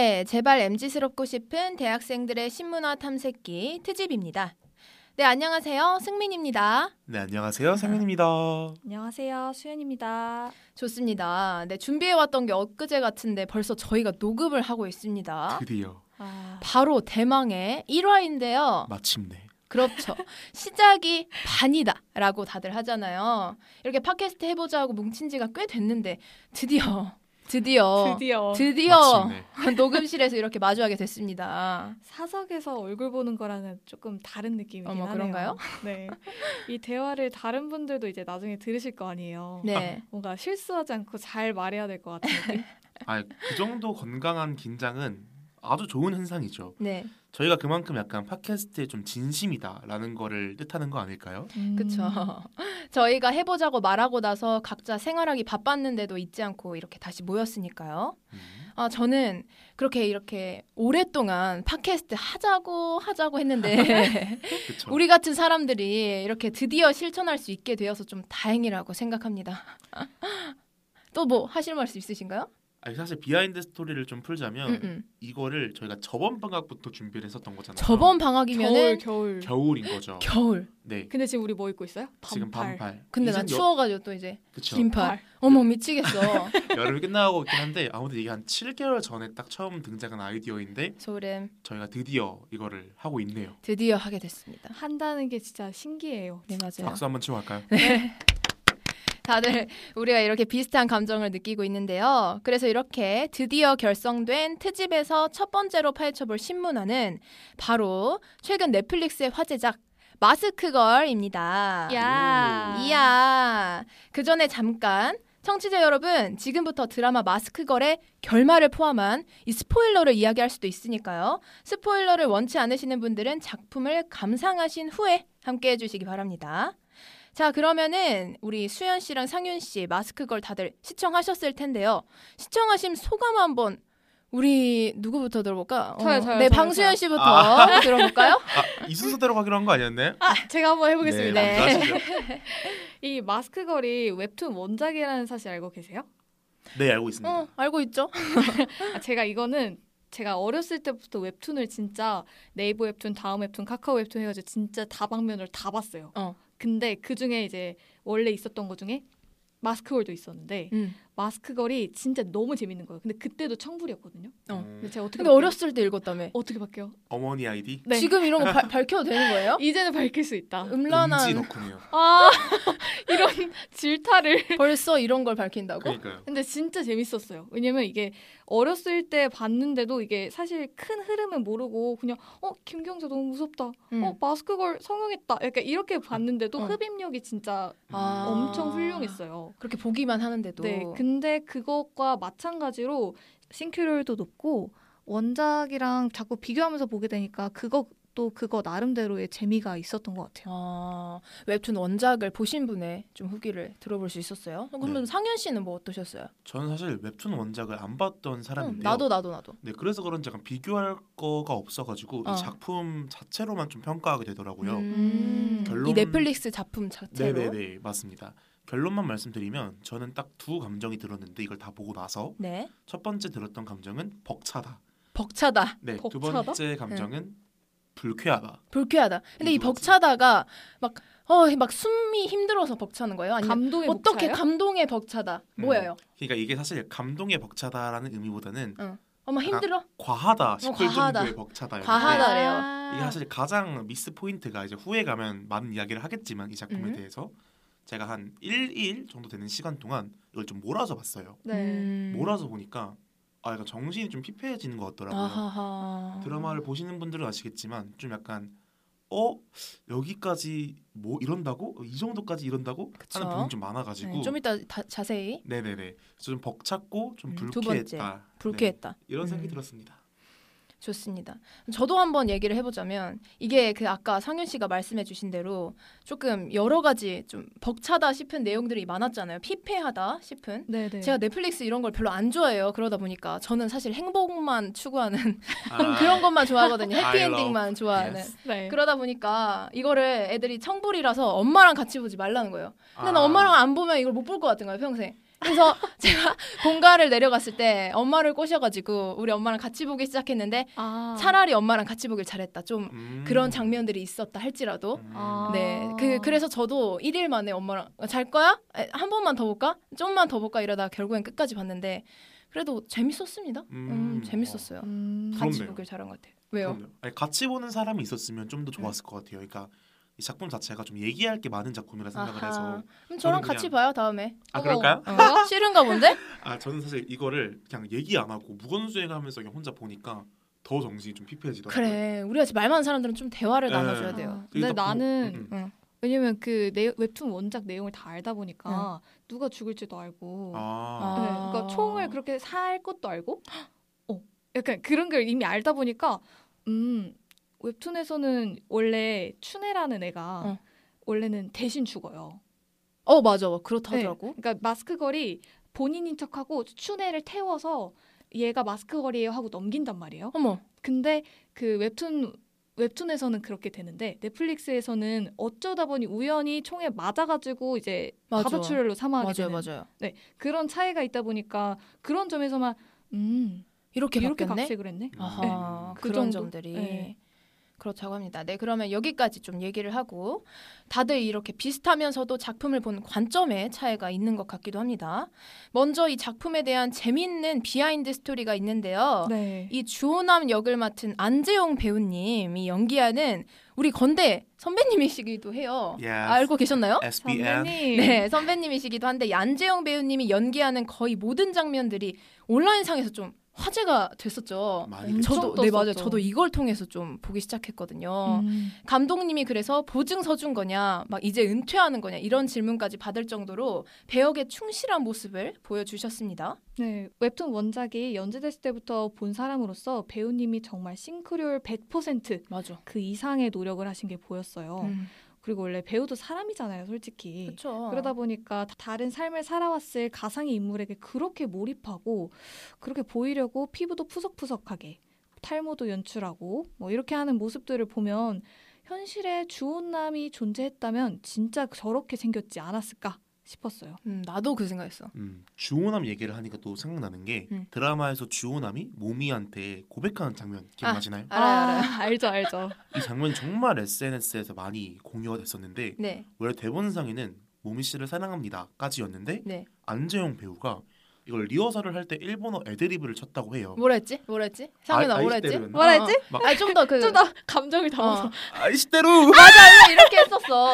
네, 제발 MZ스럽고 싶은 대학생들의 신문화 탐색기 트집입니다. 네, 안녕하세요. 승민입니다. 네, 안녕하세요. 상민입니다. 안녕하세요. 수연입니다. 좋습니다. 네, 준비해왔던 게 엊그제 같은데 벌써 저희가 녹음을 하고 있습니다. 드디어 아, 바로 대망의 1화인데요. 마침내. 그렇죠. 시작이 반이다 라고 다들 하잖아요. 이렇게 팟캐스트 해보자 하고 뭉친 지가 꽤 됐는데 드디어 드디어 드디어 드디어 마침내. 녹음실에서 이렇게 마주하게 됐습니다. 사석에서 얼굴 보는 거랑은 조금 다른 느낌이긴 어머, 하네요. 그런가요? 네. 이 대화를 다른 분들도 이제 나중에 들으실 거 아니에요. 네. 뭔가 실수하지 않고 잘 말해야 될 것 같은 느낌. 아, 그 정도 건강한 긴장은 아주 좋은 현상이죠. 네. 저희가 그만큼 약간 팟캐스트에 좀 진심이다라는 거를 뜻하는 거 아닐까요? 음. 그쵸. 저희가 해보자고 말하고 나서 각자 생활하기 바빴는데도 잊지 않고 이렇게 다시 모였으니까요. 음. 아, 저는 그렇게 이렇게 오랫동안 팟캐스트 하자고 하자고 했는데 그렇죠. 우리 같은 사람들이 이렇게 드디어 실천할 수 있게 되어서 좀 다행이라고 생각합니다. 또 뭐 하실 말씀 있으신가요? 아니, 사실 behind story를 좀 풀자면 음, 음. 이거를 저희가 저번 방학부터 준비를 했었던 거잖아요. 저번 겨울 방학이면은 겨울. 겨울인 거죠. 겨울. 네. 근데 지금 우리 뭐 입고 있어요? 반팔. 지금 반팔. 근데 난 추워가지고 또 이제 그쵸. 긴팔. 어머 미치겠어. 여름이 끝나고 있긴 한데 아무튼 이게 한 7개월 전에 딱 처음 등장한 아이디어인데 소름. 저희가 드디어 이거를 하고 있네요. 드디어 하게 됐습니다. 한다는 게 진짜 신기해요. 네 맞아요. 박수 한번 치고 갈까요? 다들 우리가 이렇게 비슷한 감정을 느끼고 있는데요. 그래서 이렇게 드디어 결성된 트집에서 첫 번째로 파헤쳐볼 신문화는 바로 최근 넷플릭스의 화제작 마스크걸입니다. 야. 이야. 그 전에 잠깐 청취자 여러분, 지금부터 드라마 마스크걸의 결말을 포함한 이 스포일러를 이야기할 수도 있으니까요. 스포일러를 원치 않으시는 분들은 작품을 감상하신 후에 함께 해주시기 바랍니다. 자, 그러면은 우리 수연 씨랑 상윤 씨 마스크 걸 다들 시청하셨을 텐데요. 시청하신 소감 한번 우리 누구부터 들어볼까? 저요, 저요, 네, 저요, 방수연 저요. 씨부터 아. 들어볼까요? 아, 이 순서대로 가기로 한 거 아니었나요? 아, 제가 한번 해보겠습니다. 네. 하시죠. 이 마스크 걸이 웹툰 원작이라는 사실 알고 계세요? 네, 알고 있습니다. 어, 알고 있죠? 아, 제가 이거는 제가 어렸을 때부터 웹툰을 진짜 네이버 웹툰, 다음 웹툰, 카카오 웹툰 해가지고 진짜 다방면을 다 봤어요. 어. 근데 그 중에 이제 원래 있었던 것 중에 마스크걸도 있었는데 음. 마스크걸이 진짜 너무 재밌는 거예요. 근데 그때도 청불이었거든요. 어. 음, 근데 제가 어떻게 근데 바뀌어요? 어렸을 때 읽었다며. 어떻게 바뀌어? 어머니 아이디 네. 지금 이런 거 바- 밝혀도 되는 거예요? 이제는 밝힐 수 있다. 음란한 은지 덕후네요. 아 이런 질타를. 벌써 이런 걸 밝힌다고? 그러니까요. 근데 진짜 재밌었어요. 왜냐면 이게 어렸을 때 봤는데도 이게 사실 큰 흐름은 모르고 그냥 어 김경재 너무 무섭다. 음. 어 마스크 걸 성형했다. 약간 이렇게 봤는데도 어. 흡입력이 진짜 아. 엄청 훌륭했어요. 그렇게 보기만 하는데도. 네, 근데 그것과 마찬가지로 싱크로율도 높고 원작이랑 자꾸 비교하면서 보게 되니까 그것 도 그거 나름대로의 재미가 있었던 것 같아요. 아, 웹툰 원작을 보신 분의 좀 후기를 들어볼 수 있었어요. 그러면 네. 상현 씨는 뭐 어떠셨어요? 저는 사실 웹툰 원작을 안 봤던 응, 사람인데요. 나도 나도 나도. 네, 그래서 그런지 약간 비교할 거가 없어가지고 어. 이 작품 자체로만 좀 평가하게 되더라고요. 음, 결론- 이 넷플릭스 작품 자체로. 네네네 맞습니다. 결론만 말씀드리면 저는 딱 두 감정이 들었는데 이걸 다 보고 나서 네. 첫 번째 들었던 감정은 벅차다. 벅차다, 네, 두 벅차다? 번째 감정은 불쾌하다. 불쾌하다. 근데 이. 벅차다가 막 어, 막 숨이 힘들어서 벅차는 거예요? 아니면 감동의 어떻게 목차예요? 감동에 벅차다? 음. 뭐예요? 그러니까 이게 사실 감동에 벅차다라는 의미보다는 어머 힘들어? 과하다 싶을 과하다. 정도의 벅차다였는데 과하다래요. 아. 이게 사실 가장 미스 포인트가 이제 후에 가면 많은 이야기를 하겠지만 이 작품에 음. 대해서 제가 한 1일 정도 되는 시간 동안 이걸 좀 몰아서 봤어요. 네. 음. 몰아서 보니까 아 약간 정신이 좀 피폐해지는 것 같더라고요. 아하하. 드라마를 보시는 분들은 아시겠지만 좀 약간 어 여기까지 뭐 이런다고 이 정도까지 이런다고 그쵸. 하는 부분이 좀 많아가지고 네, 좀 이따 다, 자세히 네네네 좀 벅찼고 좀 음, 두 불쾌했다 번째. 불쾌했다. 네, 이런 생각이 음. 들었습니다. 좋습니다. 저도 한번 얘기를 해보자면 이게 그 아까 상윤 씨가 말씀해주신 대로 조금 여러 가지 좀 벅차다 싶은 내용들이 많았잖아요. 피폐하다 싶은. 네네. 제가 넷플릭스 이런 걸 별로 안 좋아해요. 그러다 보니까 저는 사실 행복만 추구하는 아, 그런 것만 좋아하거든요. 해피엔딩만 좋아하는. yes. 네. 그러다 보니까 이거를 애들이 청불이라서 엄마랑 같이 보지 말라는 거예요. 근데 나 아, 엄마랑 안 보면 이걸 못 볼 것 같은 거예요, 평생. 그래서 제가 본가를 내려갔을 때 엄마를 꼬셔가지고 우리 엄마랑 같이 보기 시작했는데 아. 차라리 엄마랑 같이 보길 잘했다. 좀 음. 그런 장면들이 있었다 할지라도 음. 아. 네, 그 그래서 저도 일일 만에 엄마랑 어, 잘 거야? 에, 한 번만 더 볼까? 좀만 더 볼까 이러다 결국엔 끝까지 봤는데 그래도 재밌었습니다. 음, 음, 재밌었어요. 음. 같이. 보길 잘한 것 같아요. 왜요? 그럼요. 아니, 같이 보는 사람이 있었으면 좀 더 좋았을 것 같아요. 그러니까 이 작품 자체가 좀 얘기할 게 많은 작품이라 생각을 해서 아하. 그럼 저랑 같이 봐요 다음에. 아. 그럴까요? 어? 싫은가 본데? 아 저는 사실 이거를 그냥 얘기 안 하고 무건수행하면서 그냥 혼자 보니까 더 정신이 좀 피폐해지더라고요. 그래, 우리 같이 말 많은 사람들은 좀 대화를 네. 나눠줘야 돼요. 아, 근데 나는 음, 음. 응. 왜냐면 그 내, 웹툰 원작 내용을 다 알다 보니까 누가 죽을지도 알고 아, 네, 아. 그러니까 총을 그렇게 살 것도 알고 어 약간 그런 걸 이미 알다 보니까 음 웹툰에서는 원래 춘애라는 애가 어. 원래는 대신 죽어요. 어 맞아, 그렇다더라고. 네, 그러니까 마스크걸이 본인인 척하고 춘애를 태워서 얘가 마스크걸이에요 하고 넘긴단 말이에요. 어머, 근데 그 웹툰 웹툰에서는 그렇게 되는데 넷플릭스에서는 어쩌다 보니 우연히 총에 맞아가지고 이제 맞아. 가사출혈로 사망하게 맞아요, 되는 맞아요. 그런 차이가 있다 보니까 그런 점에서만 음 이렇게, 이렇게. 각색을 했네. 아하, 그 그런 정도? 점들이 네. 그렇다고 합니다. 네, 그러면 여기까지 좀 얘기를 하고 다들 이렇게 비슷하면서도 작품을 보는 관점에 차이가 있는 것 같기도 합니다. 먼저 이 작품에 대한 재미있는 behind story가 있는데요. 네. 이 주호남 역을 맡은 안재홍 배우님이 연기하는 우리 건대 선배님이시기도 해요. Yes. 알고 계셨나요? SBN 선배님. 네, 선배님이시기도 한데 이 안재홍 배우님이 연기하는 거의 모든 장면들이 온라인상에서 좀 화제가 됐었죠. 많이 엄청 저도 네 맞아요. 저도 이걸 통해서 좀 보기 시작했거든요. 음. 감독님이 그래서 보증 서준 거냐, 막 이제 은퇴하는 거냐 이런 질문까지 받을 정도로 배역에 충실한 모습을 보여주셨습니다. 네, 웹툰 원작이 연재됐을 때부터 본 사람으로서 배우님이 정말 싱크로율 100%그 맞아. 이상의 노력을 하신 게 보였어요. 음, 그리고 원래 배우도 사람이잖아요, 솔직히. 그렇죠. 그러다 보니까 다른 삶을 살아왔을 가상의 인물에게 그렇게 몰입하고 그렇게 보이려고 피부도 푸석푸석하게 탈모도 연출하고 뭐 이렇게 하는 모습들을 보면 현실에 주온남이 존재했다면 진짜 저렇게 생겼지 않았을까 싶었어요. 음, 나도 그 생각했어. 음, 주호남 얘기를 하니까 또 생각나는 게 음. 드라마에서 주호남이 모미한테 고백하는 장면 기억나시나요? 알아요, 알아요. 알죠, 알죠. 이 장면이 정말 SNS에서 많이 공유가 됐었는데 네, 원래 대본상에는 모미 씨를 사랑합니다까지였는데 네. 안재영 배우가 이걸 리허설을 할 때 일본어 애드리브를 쳤다고 해요. 뭐라 했지? 뭐라 했지? 상윤아 아, 뭐라 했지? 뭐라 했지? 막- 아좀 더 그. 좀 더 감정을 담아서. 어. 아이시대로 맞아, 이렇게 했었어.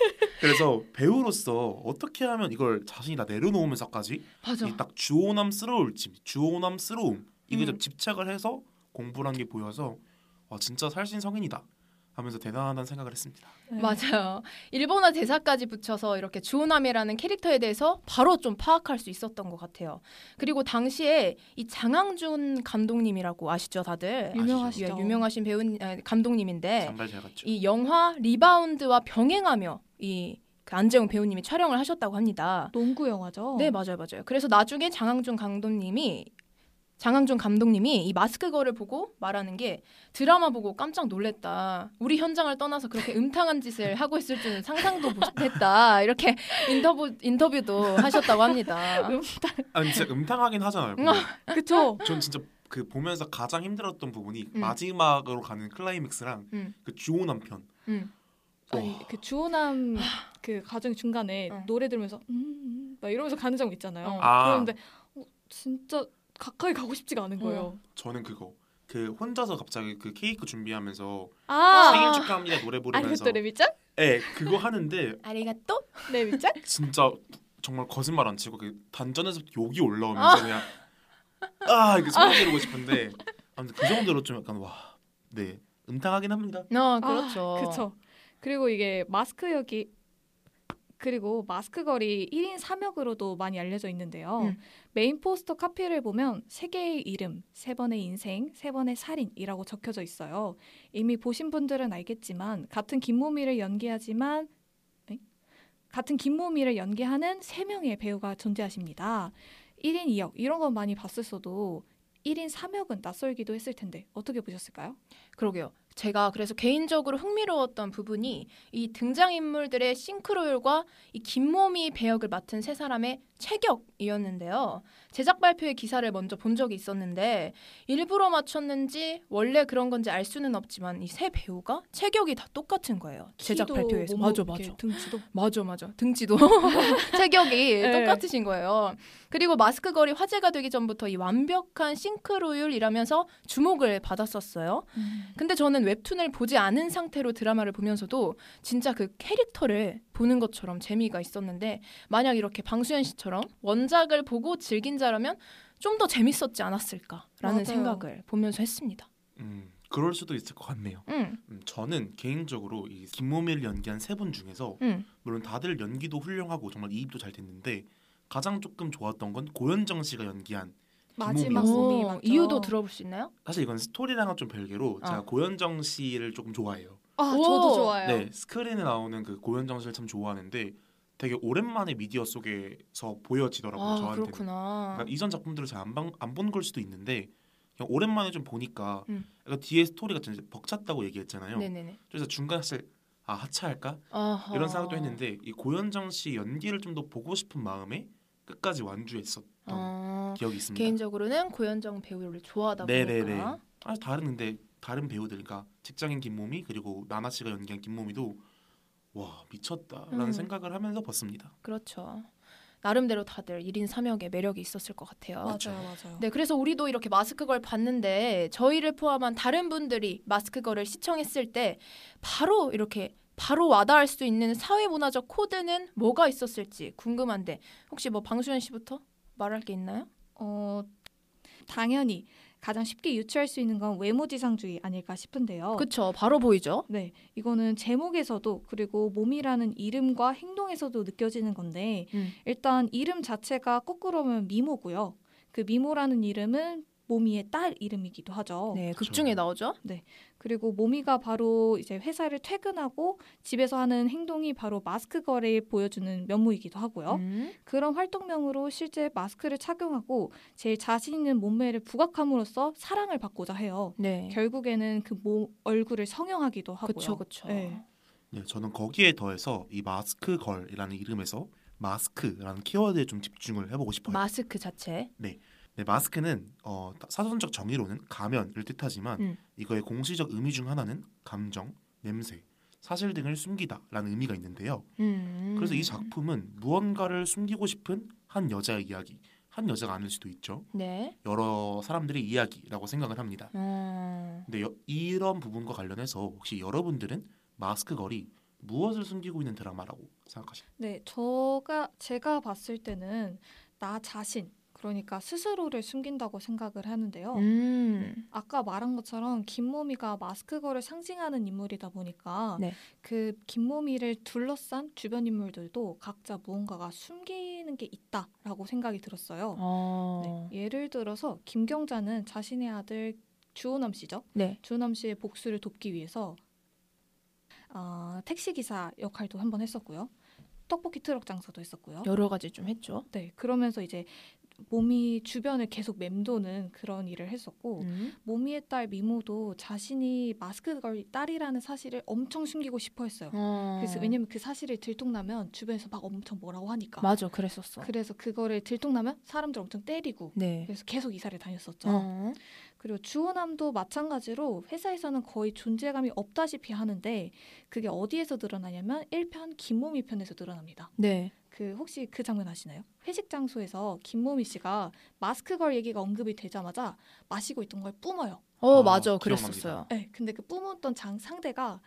그래서 배우로서 어떻게 하면 이걸 자신이 다 내려놓으면서까지 맞아. 이딱 주호남스러울지 주호남스러움 좀 음. 집착을 해서 공부를 한게 보여서 와 진짜 살신 성인이다 하면서 대단하다는 생각을 했습니다. 네. 맞아요. 일본어 대사까지 붙여서 이렇게 주호남이라는 캐릭터에 대해서 바로 좀 파악할 수 있었던 것 같아요. 그리고 당시에 이 장항준 감독님이라고 아시죠, 다들? 유명하시죠. 예, 유명하신 배우 아, 감독님인데. 이 영화 리바운드와 병행하며 이그 안재용 배우님이 촬영을 하셨다고 합니다. 농구 영화죠. 네, 맞아요, 맞아요. 그래서 나중에 장항준 감독님이 장항준 감독님이 이 마스크 거를 보고 말하는 게 드라마 보고 깜짝 놀랬다. 우리 현장을 떠나서 그렇게 음탕한 짓을 하고 있을 줄은 상상도 못했다. 이렇게 인터뷰 인터뷰도 하셨다고 합니다. 아니 진짜 음탕하긴 하잖아요. 음. 그쵸. 전 진짜 그 보면서 가장 힘들었던 부분이 음. 마지막으로 가는 클라이맥스랑 음. 그 주호 남 편. 음. 아니 그 주호남 그 가정 중간에 어. 노래 들으면서 음, 음, 막 이러면서 가는 장면 있잖아요. 어. 아. 그런데 어, 진짜 가까이 가고 싶지가 않은 거예요. 저는 그거 그 혼자서 갑자기 그 케이크 준비하면서 아, 생일 축하합니다 노래 부르면서 아리가또 레미짱? 예 그거 하는데 아리가또? 레미짱? 진짜 정말 거짓말 안 치고 그 단전에서 욕이 올라오면서 아. 그냥 아 이렇게 소리 지르고 싶은데 아무튼 그 정도로 좀 약간 와네 음탕하긴 합니다. 어, 그렇죠. 아, 그쵸. 그리고 이게 마스크 역이 그리고 마스크 걸이 1인 3역으로도 많이 알려져 있는데요. 음. 메인 포스터 카피를 보면 세 개의 이름, 세 번의 인생, 세 번의 살인이라고 적혀져 있어요. 이미 보신 분들은 알겠지만 같은 김모미를 연기하지만 에? 같은 김모미를 연기하는 세 명의 배우가 존재하십니다. 1인 2역 이런 건 많이 봤었어도 1인 3역은 낯설기도 했을 텐데 어떻게 보셨을까요? 그러게요. 제가 그래서 개인적으로 흥미로웠던 부분이 이 등장 인물들의 싱크로율과 이 김모미 배역을 맡은 세 사람의 체격이었는데요. 제작 발표의 기사를 먼저 본 적이 있었는데 일부러 맞췄는지 원래 그런 건지 알 수는 없지만 이 세 배우가 체격이 다 똑같은 거예요. 제작 발표에서 맞아 맞아 등치도 맞아 맞아 등치도 체격이 네. 똑같으신 거예요. 그리고 마스크 걸이 화제가 되기 전부터 이 완벽한 싱크로율이라면서 주목을 받았었어요. 근데 저는 웹툰을 보지 않은 상태로 드라마를 보면서도 진짜 그 캐릭터를 보는 것처럼 재미가 있었는데 만약 이렇게 방수현 씨처럼 원작을 보고 즐긴 자라면 좀 더 재밌었지 않았을까라는 맞아요. 생각을 보면서 했습니다. 음, 그럴 수도 있을 것 같네요. 응, 음, 저는 개인적으로 이 김모밀 연기한 세 분 중에서 응. 물론 다들 연기도 훌륭하고 정말 이입도 잘 됐는데 가장 조금 좋았던 건 고현정 씨가 연기한 마지막 어, 맞죠. 이유도 들어볼 수 있나요? 사실 이건 스토리랑은 좀 별개로 제가 어. 고현정 씨를 조금 좋아해요. 아 오. 저도 좋아요. 네, 스크린에 나오는 그 고현정 씨를 참 좋아하는데 되게 오랜만에 미디어 속에서 보여지더라고요. 아 저한테는. 그렇구나. 그러니까 이전 작품들을 잘 안 본 걸 수도 있는데 그냥 오랜만에 좀 보니까 음. 약간 뒤에 스토리가 좀 벅찼다고 얘기했잖아요. 네네네. 그래서 중간에 사실 아 하차할까 아하. 이런 생각도 했는데 이 고현정 씨 연기를 좀 더 보고 싶은 마음에 끝까지 완주했었던 어, 기억이 있습니다. 개인적으로는 고현정 배우를 좋아하다 네네네. 보니까 아 다른 근데 다른 배우들 그러니까 직장인 김모미 그리고 나나 씨가 연기한 김모미도 와 미쳤다라는 음. 생각을 하면서 봤습니다. 그렇죠. 나름대로 다들 1인 3역의 매력이 있었을 것 같아요. 맞아요, 맞아요. 네, 그래서 우리도 이렇게 마스크 걸 봤는데 저희를 포함한 다른 분들이 마스크 걸을 시청했을 때 바로 이렇게 바로 와닿을 수 있는 사회 문화적 코드는 뭐가 있었을지 궁금한데 혹시 뭐 방수현 씨부터 말할 게 있나요? 어 당연히 가장 쉽게 유추할 수 있는 건 외모지상주의 아닐까 싶은데요. 그쵸, 바로 보이죠. 네, 이거는 제목에서도 그리고 몸이라는 이름과 행동에서도 느껴지는 건데 음. 일단 이름 자체가 거꾸로 하면 미모고요. 그 미모라는 이름은 모미의 딸 이름이기도 하죠. 네, 그쵸. 극중에 나오죠. 그리고 모미가 바로 이제 회사를 퇴근하고 집에서 하는 행동이 바로 마스크 거래에 보여주는 면모이기도 하고요. 음. 그런 활동명으로 실제 마스크를 착용하고 제일 자신 있는 몸매를 부각함으로써 사랑을 받고자 해요. 네, 결국에는 그 몸, 얼굴을 성형하기도 하고요. 그쵸, 그쵸. 네. 네, 저는 거기에 더해서 이 마스크 걸이라는 이름에서 마스크라는 키워드에 좀 집중을 해보고 싶어요. 마스크 자체. 네, 마스크는 어, 사전적 정의로는 가면을 뜻하지만 음. 이거의 공시적 의미 중 하나는 감정, 냄새, 사실 등을 숨기다라는 의미가 있는데요. 음. 그래서 이 작품은 무언가를 숨기고 싶은 한 여자의 이야기, 한 여자가 아닐 수도 있죠. 네. 여러 사람들의 이야기라고 생각을 합니다. 음. 근데 여- 이런 부분과 관련해서 혹시 여러분들은 마스크 걸이 무엇을 숨기고 있는 드라마라고 생각하시나요? 네, 저가 제가 봤을 때는 나 자신 그러니까 스스로를 숨긴다고 생각을 하는데요. 음. 아까 말한 것처럼 김모미가 마스크걸을 상징하는 인물이다 보니까 네. 그 김모미를 둘러싼 주변 인물들도 각자 무언가가 숨기는 게 있다라고 생각이 들었어요. 어. 네, 예를 들어서 김경자는 자신의 아들 주호남 씨죠. 네. 주호남 씨의 복수를 돕기 위해서 어, 택시 기사 역할도 한번 했었고요. 떡볶이 트럭 장사도 했었고요. 여러 가지 좀 했죠. 네, 그러면서 이제 몸이 주변을 계속 맴도는 그런 일을 했었고 음. 모미의 딸 미모도 자신이 마스크걸 딸이라는 사실을 엄청 숨기고 싶어 했어요. 어. 그래서 왜냐면 그 사실을 들통나면 주변에서 막 엄청 뭐라고 하니까. 맞아, 그랬었어. 그래서 그거를 들통나면 사람들 엄청 때리고 네. 그래서 계속 이사를 다녔었죠. 어. 그리고 주호남도 마찬가지로 회사에서는 거의 존재감이 없다시피 하는데 그게 어디에서 드러나냐면 1편 김모미 편에서 드러납니다. 네. 그 혹시 그 장면 아시나요? 회식 장소에서 김모미 씨가 마스크 걸 얘기가 언급이 되자마자 마시고 있던 걸 뿜어요. 어, 아, 맞아. 그랬었어요. 네, 근데 그 뿜었던 장 상대가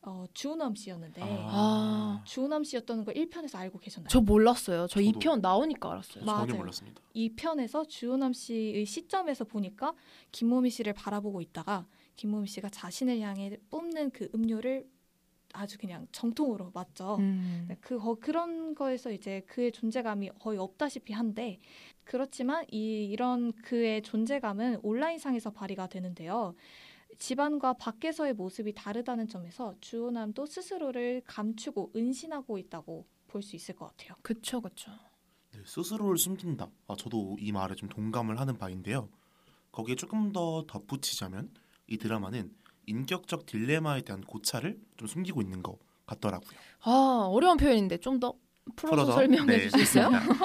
어, 주호남 씨였는데 아. 주호남 씨였다는 걸 1편에서 알고 계셨나요? 저 몰랐어요. 저 저도. 2편 나오니까 알았어요. 마- 전혀 맞아요. 몰랐습니다. 이 편에서 주호남 씨의 시점에서 보니까 김모미 씨를 바라보고 있다가 김모미 씨가 자신을 향해 뿜는 그 음료를 아주 그냥 정통으로 맞죠. 음. 네, 그 거- 그런 거에서 이제 그의 존재감이 거의 없다시피 한데 그렇지만 이 이런 그의 존재감은 온라인상에서 발휘가 되는데요. 집안과 밖에서의 모습이 다르다는 점에서 주호남도 스스로를 감추고 은신하고 있다고 볼 수 있을 것 같아요. 그쵸, 그쵸. 네, 스스로를 숨긴다. 아, 저도 이 말에 좀 동감을 하는 바인데요. 거기에 조금 더 덧붙이자면 이 드라마는 인격적 딜레마에 대한 고찰을 좀 숨기고 있는 것 같더라고요. 아, 어려운 표현인데 좀 더 풀어서 설명해 네, 주실 수 있어요? 좋습니다.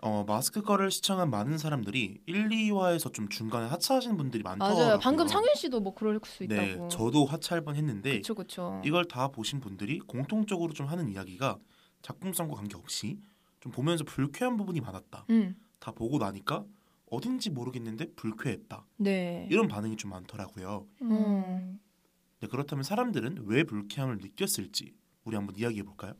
어, 마스크 거를 시청한 많은 사람들이 1, 2화에서 좀 중간에 하차하시는 분들이 많더라고요. 맞아요. 방금 상윤 씨도 뭐 그럴 수 네, 있다고. 저도 하차할 뻔했는데 그쵸 그쵸. 이걸 다 보신 분들이 공통적으로 좀 하는 이야기가 작품성과 관계없이 좀 보면서 불쾌한 부분이 많았다. 음. 다 보고 나니까 어딘지 모르겠는데 불쾌했다. 네. 이런 반응이 좀 많더라고요. 음. 네, 그렇다면 사람들은 왜 불쾌함을 느꼈을지 우리 한번 이야기해 볼까요?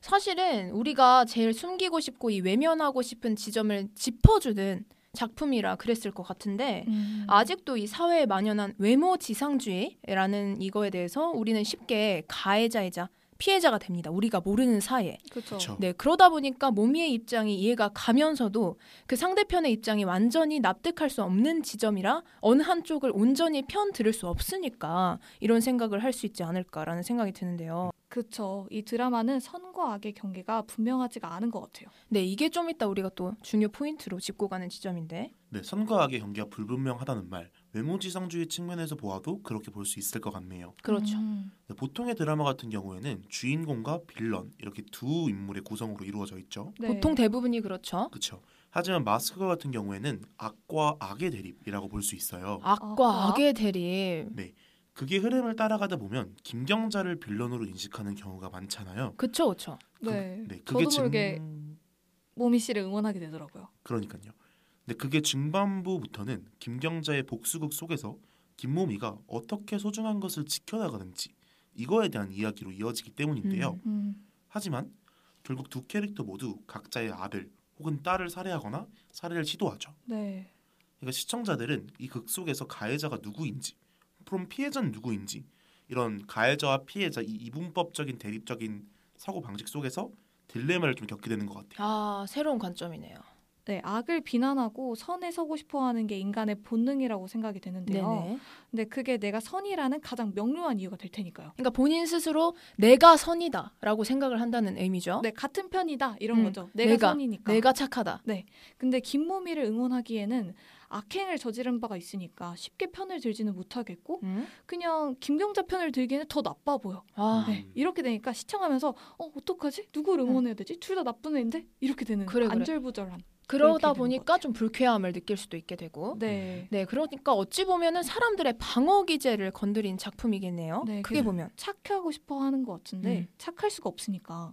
사실은 우리가 제일 숨기고 싶고 이 외면하고 싶은 지점을 짚어주는 작품이라 그랬을 것 같은데 음. 아직도 이 사회에 만연한 외모 지상주의라는 이거에 대해서 우리는 쉽게 가해자이자 피해자가 됩니다. 우리가 모르는 사이에. 그렇죠. 네, 그러다 보니까 모미의 입장이 이해가 가면서도 그 상대편의 입장이 완전히 납득할 수 없는 지점이라 어느 한쪽을 온전히 편 들을 수 없으니까 이런 생각을 할 수 있지 않을까라는 생각이 드는데요. 그렇죠. 이 드라마는 선과 악의 경계가 분명하지가 않은 것 같아요. 네, 이게 좀 이따 우리가 또 중요 포인트로 짚고 가는 지점인데. 네, 선과 악의 경계가 불분명하다는 말 외모지상주의 측면에서 보아도 그렇게 볼 수 있을 것 같네요. 그렇죠. 음. 네, 보통의 드라마 같은 경우에는 주인공과 빌런 이렇게 두 인물의 구성으로 이루어져 있죠. 네. 보통 대부분이 그렇죠. 그렇죠. 하지만 마스크가 같은 경우에는 악과 악의 대립이라고 볼 수 있어요. 악과 아, 악의 대립. 그게 흐름을 따라가다 보면 김경자를 빌런으로 인식하는 경우가 많잖아요. 그쵸, 그쵸. 네. 네, 저도 그게 모르게 증... 모미 씨를 응원하게 되더라고요. 그러니까요. 근데 그게 중반부부터는 김경자의 복수극 속에서 김모미가 어떻게 소중한 것을 지켜나가는지 이거에 대한 이야기로 이어지기 때문인데요. 음. 음. 하지만 결국 두 캐릭터 모두 각자의 아들 혹은 딸을 살해하거나 살해를 시도하죠. 네. 그러니까 시청자들은 이 극 속에서 가해자가 누구인지, 그럼 피해자는 누구인지 이런 가해자와 피해자 이 이분법적인 대립적인 사고 방식 속에서 딜레마를 좀 겪게 되는 것 같아요. 아, 새로운 관점이네요. 네, 악을 비난하고 선에 서고 싶어 하는 게 인간의 본능이라고 생각이 되는데요. 네네. 근데 그게 내가 선이라는 가장 명료한 이유가 될 테니까요. 그러니까 본인 스스로 내가 선이다라고 생각을 한다는 의미죠. 네, 같은 편이다 이런 음, 거죠. 내가, 내가, 선이니까. 내가 착하다. 근데 김모미를 응원하기에는 악행을 저지른 바가 있으니까 쉽게 편을 들지는 못하겠고 음? 그냥 김경자 편을 들기에는 더 나빠 보여. 아, 네, 이렇게 되니까 시청하면서 어 어떡하지? 누구를 응원해야 되지? 둘 다 나쁜 애인데 이렇게 되는 그래, 그래. 안절부절한. 그러다 보니까 것좀 불쾌함을 느낄 수도 있게 되고. 네. 네, 그러니까 어찌 보면은 사람들의 방어 기제를 건드린 작품이겠네요. 네, 크게 그- 보면. 착하고 싶어 하는 것 같은데 음. 착할 수가 없으니까.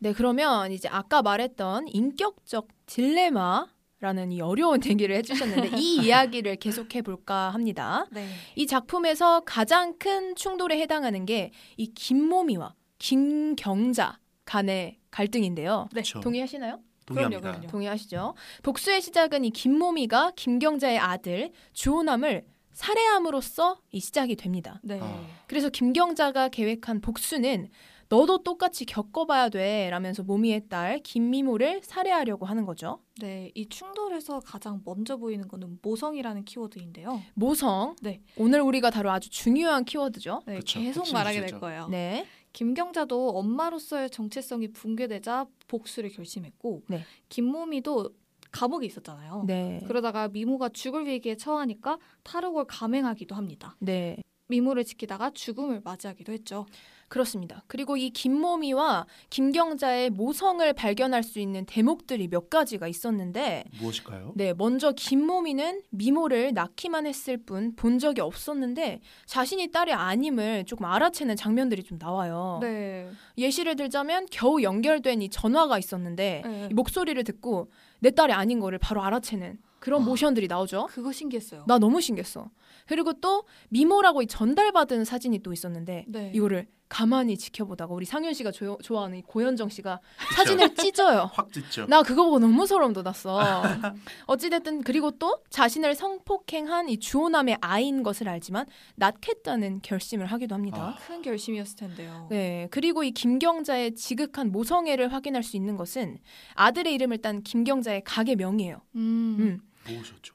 네, 그러면 이제 아까 말했던 인격적 딜레마 라는 이 어려운 얘기를 해주셨는데 이 이야기를 계속해 볼까 합니다. 네. 이 작품에서 가장 큰 충돌에 해당하는 게 이 김모미와 김경자 간의 갈등인데요. 네. 그렇죠. 동의하시나요? 동의합니다. 그럼요, 그럼요. 동의하시죠? 복수의 시작은 이 김모미가 김경자의 아들 주호남을 살해함으로써 이 시작이 됩니다. 네. 아. 그래서 김경자가 계획한 복수는 너도 똑같이 겪어봐야 돼 라면서 모미의 딸 김미모를 살해하려고 하는 거죠. 네, 이 충돌에서 가장 먼저 보이는 거는 모성이라는 키워드인데요. 모성. 네. 오늘 우리가 다룰 아주 중요한 키워드죠. 네, 그쵸, 계속 핵심 말하게. 될 거예요. 네. 김경자도 엄마로서의 정체성이 붕괴되자 복수를 결심했고 네. 김모미도 감옥에 있었잖아요. 네. 그러다가 미모가 죽을 위기에 처하니까 탈옥을 감행하기도 합니다. 네. 미모를 지키다가 죽음을 맞이하기도 했죠. 그렇습니다. 그리고 이 김모미와 김경자의 모성을 발견할 수 있는 대목들이 몇 가지가 있었는데 무엇일까요? 네, 먼저 김모미는 미모를 낳기만 했을 뿐 본 적이 없었는데 자신이 딸이 아님을 조금 알아채는 장면들이 좀 나와요. 네. 예시를 들자면 겨우 연결된 이 전화가 있었는데 네. 이 목소리를 듣고 내 딸이 아닌 거를 바로 알아채는 그런 아. 모션들이 나오죠. 그거 신기했어요. 나 너무 신기했어. 그리고 또 미모라고 이 전달받은 사진이 또 있었는데 네. 이거를 가만히 지켜보다가 우리 상윤 씨가 조- 좋아하는 이 고현정 씨가 사진을 찢어요. 확 찢죠. 나 그거 보고 너무 소름 돋았어. 어찌됐든 그리고 또 자신을 성폭행한 이 주호남의 아이인 것을 알지만 낳겠다는 결심을 하기도 합니다. 아. 큰 결심이었을 텐데요. 네, 그리고 이 김경자의 지극한 모성애를 확인할 수 있는 것은 아들의 이름을 딴 김경자의 가게 명이에요. 음. 음. 무엇이었죠?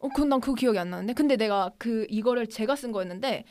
어, 그건 난 그 기억이 안 나는데. 근데 내가 그 이거를 제가 쓴 거였는데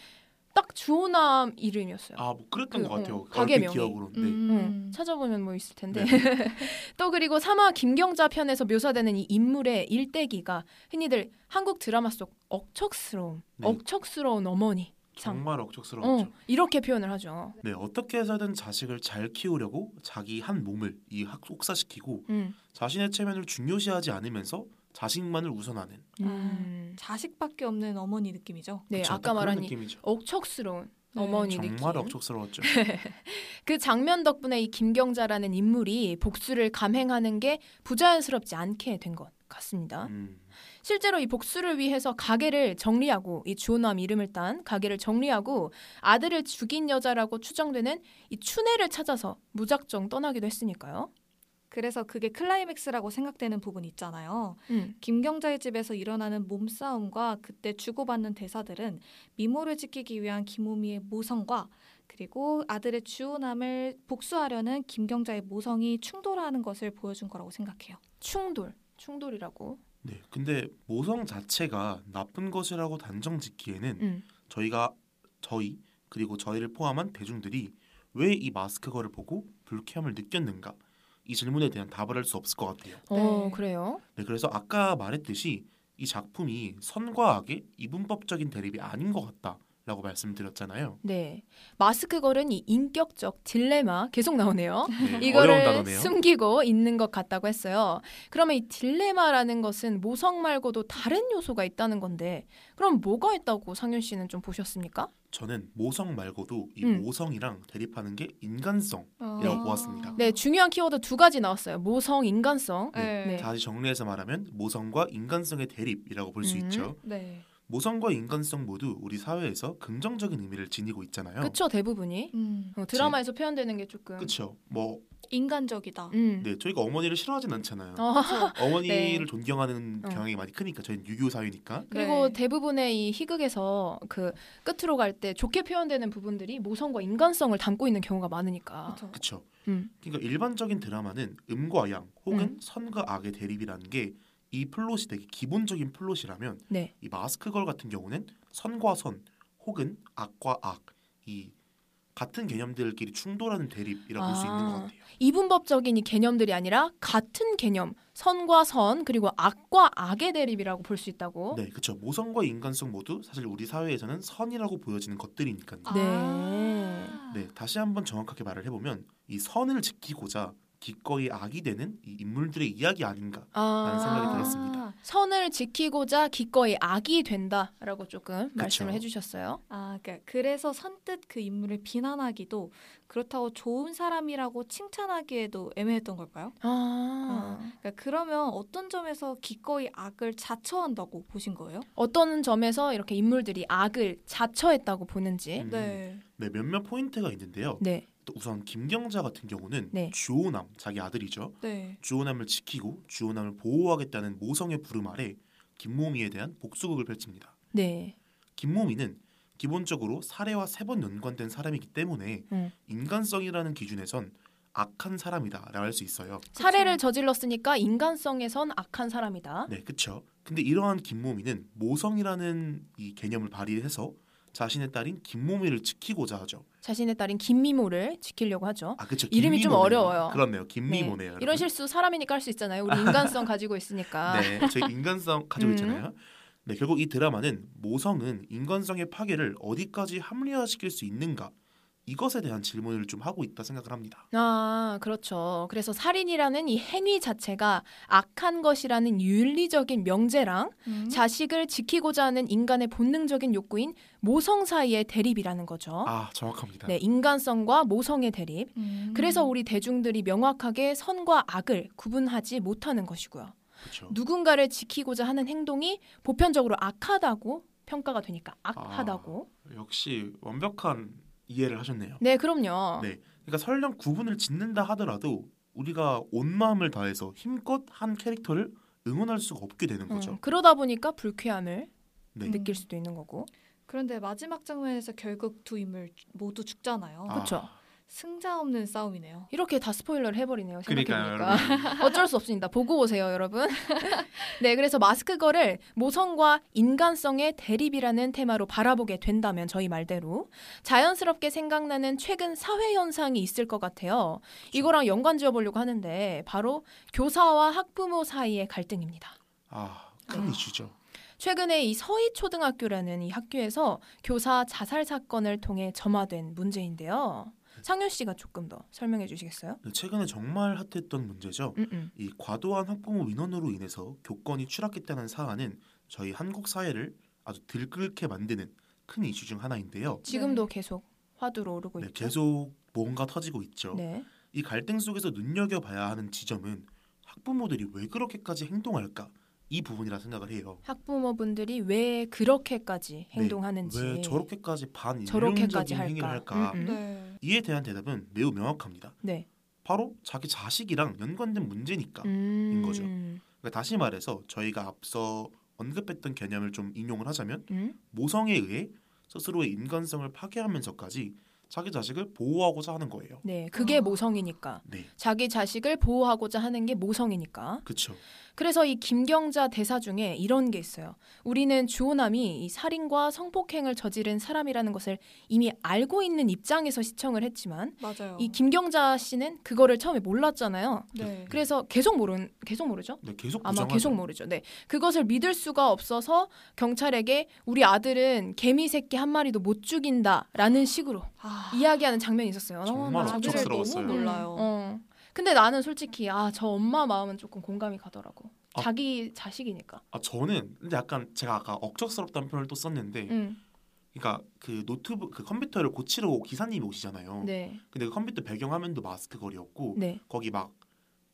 딱 주호남 이름이었어요. 아, 뭐 그랬던 그, 것 같아요. 어, 가게 명의. 기억으로. 네. 음. 응, 찾아보면 뭐 있을 텐데. 네. 또 그리고 삼화 김경자 편에서 묘사되는 이 인물의 일대기가 흔히들 한국 드라마 속 억척스러움, 네. 억척스러운 어머니 정말 억척스러웠죠. 어, 이렇게 표현을 하죠. 네, 어떻게 해서든 자식을 잘 키우려고 자기 한 몸을 이 학- 혹사시키고 음. 자신의 체면을 중요시하지 않으면서 자식만을 우선하는 음. 자식밖에 없는 어머니 느낌이죠. 네, 그쵸, 아까 말한 이 느낌이죠. 억척스러운 네, 어머니 정말 느낌. 억척스러웠죠. 그 장면 덕분에 이 김경자라는 인물이 복수를 감행하는 게 부자연스럽지 않게 된 것 같습니다. 음, 실제로 이 복수를 위해서 가게를 정리하고 이 주호남 이름을 딴 가게를 정리하고 아들을 죽인 여자라고 추정되는 이 춘애를 찾아서 무작정 떠나기도 했으니까요. 그래서 그게 클라이맥스라고 생각되는 부분이 있잖아요. 음. 김경자의 집에서 일어나는 몸싸움과 그때 주고받는 대사들은 미모를 지키기 위한 김우미의 모성과 그리고 아들의 주호남을 복수하려는 김경자의 모성이 충돌하는 것을 보여준 거라고 생각해요. 충돌, 충돌이라고. 네, 근데 모성 자체가 나쁜 것이라고 단정 짓기에는 음. 저희가 저희 그리고 저희를 포함한 대중들이 왜 이 마스크 거를 보고 불쾌함을 느꼈는가 이 질문에 대한 답을 할 수 없을 것 같아요. 어, 네. 그래요? 네, 그래서 아까 말했듯이 이 작품이 선과 악의 이분법적인 대립이 아닌 것 같다 라고 말씀드렸잖아요. 네. 마스크 걸은 이 인격적 딜레마 계속 나오네요. 네, 이거를. 숨기고 있는 것 같다고 했어요. 그러면 이 딜레마라는 것은 모성 말고도 다른 요소가 있다는 건데 그럼 뭐가 있다고 상윤 씨는 좀 보셨습니까? 저는 모성 말고도 이 음. 모성이랑 대립하는 게 인간성. 어... 이라고 보았습니다. 네, 중요한 키워드 두 가지 나왔어요. 모성, 인간성. 네. 네. 다시 정리해서 말하면 모성과 인간성의 대립이라고 볼수 음. 있죠. 네. 모성과 인간성 모두 우리 사회에서 긍정적인 의미를 지니고 있잖아요. 그쵸 대부분이 음, 어, 드라마에서 표현되는 게 조금 그렇죠. 뭐 인간적이다. 음. 네, 저희가 어머니를 싫어하진 않잖아요. 어, 어머니를 네. 존경하는 어. 경향이 많이 크니까 저희는 유교 사회니까. 그리고 네. 대부분의 이 희극에서 그 끝으로 갈 때 좋게 표현되는 부분들이 모성과 인간성을 담고 있는 경우가 많으니까. 그렇죠. 그렇죠. 음. 그러니까 일반적인 드라마는 음과 양 혹은 음. 선과 악의 대립이라는 게 이 플롯이 되게 기본적인 플롯이라면 네. 이 마스크걸 같은 경우는 선과 선 혹은 악과 악 이 같은 개념들끼리 충돌하는 대립이라고 볼수 있는 것 아. 같아요. 이분법적인 이 개념들이 아니라 같은 개념, 선과 선 그리고 악과 악의 대립이라고 볼 수 있다고. 네, 그렇죠. 모성과 인간성 모두 사실 우리 사회에서는 선이라고 보여지는 것들이니까요. 아. 네. 네, 다시 한번 정확하게 말을 해보면 이 선을 지키고자 기꺼이 악이 되는 이 인물들의 이야기 아닌가. 라는 생각이 아, 들었습니다. 선을 지키고자 기꺼이 악이 된다라고 조금 말씀을 그쵸. 해주셨어요. 아, 그러니까 그래서 선뜻 그 인물을 비난하기도 그렇다고 좋은 사람이라고 칭찬하기에도 애매했던 걸까요? 아, 그러니까 그러면 어떤 점에서 기꺼이 악을 자처한다고 보신 거예요? 어떤 점에서 이렇게 인물들이 악을 자처했다고 보는지. 음. 네. 네, 몇몇 포인트가 있는데요. 네. 또 우선 김경자 같은 경우는 네. 주호남, 자기 아들이죠. 네. 주호남을 지키고 주호남을 보호하겠다는 모성의 부름 아래 김모미에 대한 복수극을 펼칩니다. 네. 김모미는 기본적으로 살해와 세 번 연관된 사람이기 때문에 음. 인간성이라는 기준에선 악한 사람이다라고 할 수 있어요. 살해를 저질렀으니까 인간성에선 악한 사람이다. 네, 그렇죠. 근데 이러한 김모미는 모성이라는 이 개념을 발휘해서 자신의 딸인 김모미를 지키고자 하죠. 자신의 딸인 김미모를 지키려고 하죠. 아, 그렇죠. 이름이 좀. 어려워요. 그렇네요. 네. 김미모네요. 여러분. 이런 실수 사람이니까 할 수 있잖아요. 우리 인간성 가지고 있으니까. 네, 저희 인간성 가지고 음. 있잖아요. 네, 결국 이 드라마는 모성은 인간성의 파괴를 어디까지 합리화시킬 수 있는가 이것에 대한 질문을 좀 하고 있다 생각을 합니다. 아, 그렇죠. 그래서 살인이라는 이 행위 자체가 악한 것이라는 윤리적인 명제랑 음. 자식을 지키고자 하는 인간의 본능적인 욕구인 모성 사이의 대립이라는 거죠. 아, 정확합니다. 네, 인간성과 모성의 대립. 음. 그래서 우리 대중들이 명확하게 선과 악을 구분하지 못하는 것이고요. 그렇죠. 누군가를 지키고자 하는 행동이 보편적으로 악하다고 평가가 되니까 악하다고. 역시 완벽한 이해를 하셨네요. 네, 그럼요. 네, 그러니까 설령 구분을 짓는다 하더라도 우리가 온 마음을 다해서 힘껏 한 캐릭터를 응원할 수가 없게 되는 거죠. 음, 그러다 보니까 불쾌함을 네. 느낄 수도 있는 거고. 그런데 마지막 장면에서 결국 두 인물 모두 죽잖아요. 아, 그렇죠. 승자 없는 싸움이네요. 이렇게 다 스포일러를 해버리네요. 생각해보니까. 어쩔 수 없습니다. 보고 오세요, 여러분. 네, 그래서 마스크걸을 모성과 인간성의 대립이라는 테마로 바라보게 된다면 저희 말대로 자연스럽게 생각나는 최근 사회 현상이 있을 것 같아요. 이거랑 연관 지어보려고 하는데 바로 교사와 학부모 사이의 갈등입니다. 아, 큰 아. 이슈죠. 최근에 이 서희초등학교라는 이 학교에서 교사 자살 사건을 통해 점화된 문제인데요. 상윤 씨가 조금 더 설명해 주시겠어요? 네, 최근에 정말 핫했던 문제죠. 음, 음. 이 과도한 학부모 민원으로 인해서 교권이 추락했다는 사안은 저희 한국 사회를 아주 들끓게 만드는 큰 이슈 중 하나인데요. 지금도 계속 화두로 오르고 네, 있죠. 계속 뭔가 터지고 있죠. 네. 이 갈등 속에서 눈여겨봐야 하는 지점은 학부모들이 왜 그렇게까지 행동할까 이 부분이라 생각을 해요. 학부모분들이 왜 그렇게까지 행동하는지 네, 왜 저렇게까지 저렇게까지 반인륜적인 행위를 할까? 음, 음. 네. 이에 대한 대답은 매우 명확합니다. 네. 바로 자기 자식이랑 연관된 문제니까. 음. 거죠. 그러니까 다시 말해서 저희가 앞서 언급했던 개념을 좀 인용을 하자면 음? 모성에 의해 스스로의 인간성을 파괴하면서까지 자기 자식을 보호하고자 하는 거예요. 네, 그게 아. 모성이니까. 네, 자기 자식을 보호하고자 하는 게 모성이니까. 그렇죠. 그래서 이 김경자 대사 중에 이런 게 있어요. 우리는 주호남이 이 살인과 성폭행을 저지른 사람이라는 것을 이미 알고 있는 입장에서 시청을 했지만 맞아요. 이 김경자 씨는 그거를 처음에 몰랐잖아요. 네. 그래서 계속 모르 계속 모르죠. 네, 계속 아마 부정하죠. 계속 모르죠. 네. 그것을 믿을 수가 없어서 경찰에게 우리 아들은 개미 새끼 한 마리도 못 죽인다라는 식으로 아, 이야기하는 장면이 있었어요. 정말 마음이 아들을. 너무 몰라요. 어. 근데 나는 솔직히 아 저 엄마 마음은 조금 공감이 가더라고. 아. 자기 자식이니까. 아 저는 근데 약간 제가 아까 억척스럽다는 표현을 또 썼는데, 응. 그러니까 그 노트북 그 컴퓨터를 고치러 기사님이 오시잖아요. 네. 근데 그 컴퓨터 배경 화면도 마스크걸이었고 네. 거기 막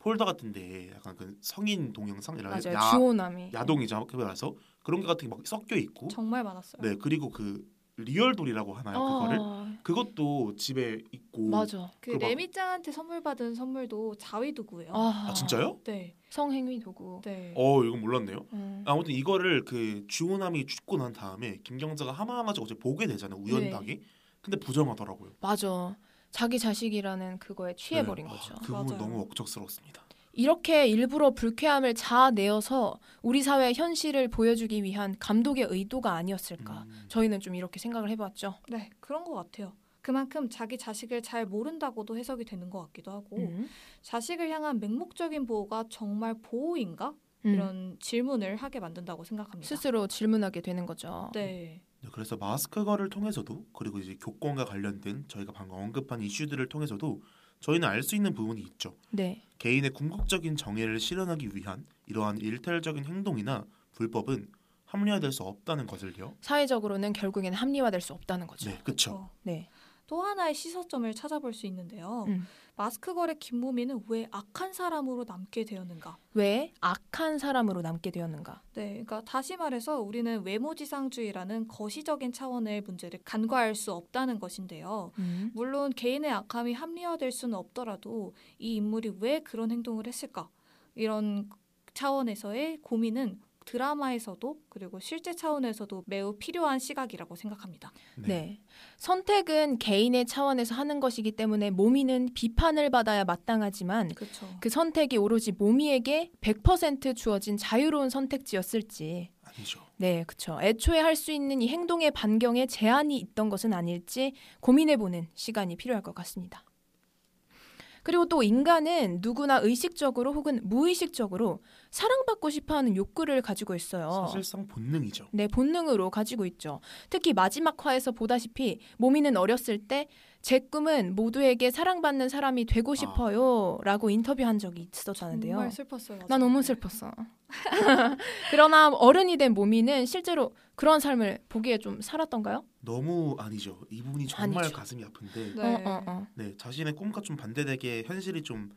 폴더 같은데 약간 그 성인 동영상 이런 맞아요. 야, 주호남이. 야동이죠. 그래서 그런 게 같은 게 막 섞여 있고, 정말 많았어요. 네 그리고 그 리얼돌이라고 하나요 그거를 아, 그것도 집에 있고. 맞아. 그 레미짱한테 선물 받은 선물도 자위 도구예요. 아, 아 진짜요? 네. 성행위 도구. 네. 어 이건 몰랐네요. 음. 아무튼 이거를 그 주호남이 죽고 난 다음에 김경자가 하마하마지 어제 보게 되잖아요 우연하게. 근데 부정하더라고요. 맞아. 자기 자식이라는 그거에 취해버린 네. 거죠. 아, 그 부분 맞아요. 너무 억척스럽습니다. 이렇게 일부러 불쾌함을 자아내어서 우리 사회의 현실을 보여주기 위한 감독의 의도가 아니었을까. 음, 저희는 좀 이렇게 생각을 해봤죠. 네, 그런 것 같아요. 그만큼 자기 자식을 잘 모른다고도 해석이 되는 것 같기도 하고 음. 자식을 향한 맹목적인 보호가 정말 보호인가 음. 이런 질문을 하게 만든다고 생각합니다. 스스로 질문하게 되는 거죠. 네, 네, 그래서 마스크걸을 통해서도 그리고 이제 교권과 관련된 저희가 방금 언급한 이슈들을 통해서도 저희는 알 수 있는 부분이 있죠. 네. 개인의 궁극적인 정의를 실현하기 위한 이러한 일탈적인 행동이나 불법은 합리화될 수 없다는 것을요. 사회적으로는 결국에는 합리화될 수 없다는 거죠. 네, 그렇죠. 네. 또 하나의 시사점을 찾아볼 수 있는데요. 음. 마스크걸의 김무미는 왜 악한 사람으로 남게 되었는가? 왜 악한 사람으로 남게 되었는가? 네, 그러니까 다시 말해서 우리는 외모지상주의라는 거시적인 차원의 문제를 간과할 수 없다는 것인데요. 음. 물론 개인의 악함이 합리화될 수는 없더라도 이 인물이 왜 그런 행동을 했을까? 이런 차원에서의 고민은 드라마에서도 그리고 실제 차원에서도 매우 필요한 시각이라고 생각합니다. 네. 선택은 개인의 차원에서 하는 것이기 때문에 모미는 비판을 받아야 마땅하지만 그렇죠. 그 선택이 오로지 모미에게 100% 주어진 자유로운 선택지였을지. 아니죠. 네, 그렇죠. 애초에 할 수 있는 이 행동의 반경에 제한이 있던 것은 아닐지 고민해 보는 시간이 필요할 것 같습니다. 그리고 또 인간은 누구나 의식적으로 혹은 무의식적으로 사랑받고 싶어하는 욕구를 가지고 있어요. 사실상 본능이죠. 네, 본능으로 가지고 있죠. 특히 마지막 화에서 보다시피 모미는 어렸을 때 제 꿈은 모두에게 사랑받는 사람이 되고 싶어요라고 인터뷰한 적이 있었다는데요. 정말 슬펐어요. 나 너무 슬펐어. 그러나 어른이 된 모미는 실제로 그런 삶을 보기에 좀 살았던가요? 너무 아니죠. 이 부분이 정말 아니죠. 가슴이 아픈데 네. 어, 어, 어. 네, 자신의 꿈과 좀 반대되게 현실이 좀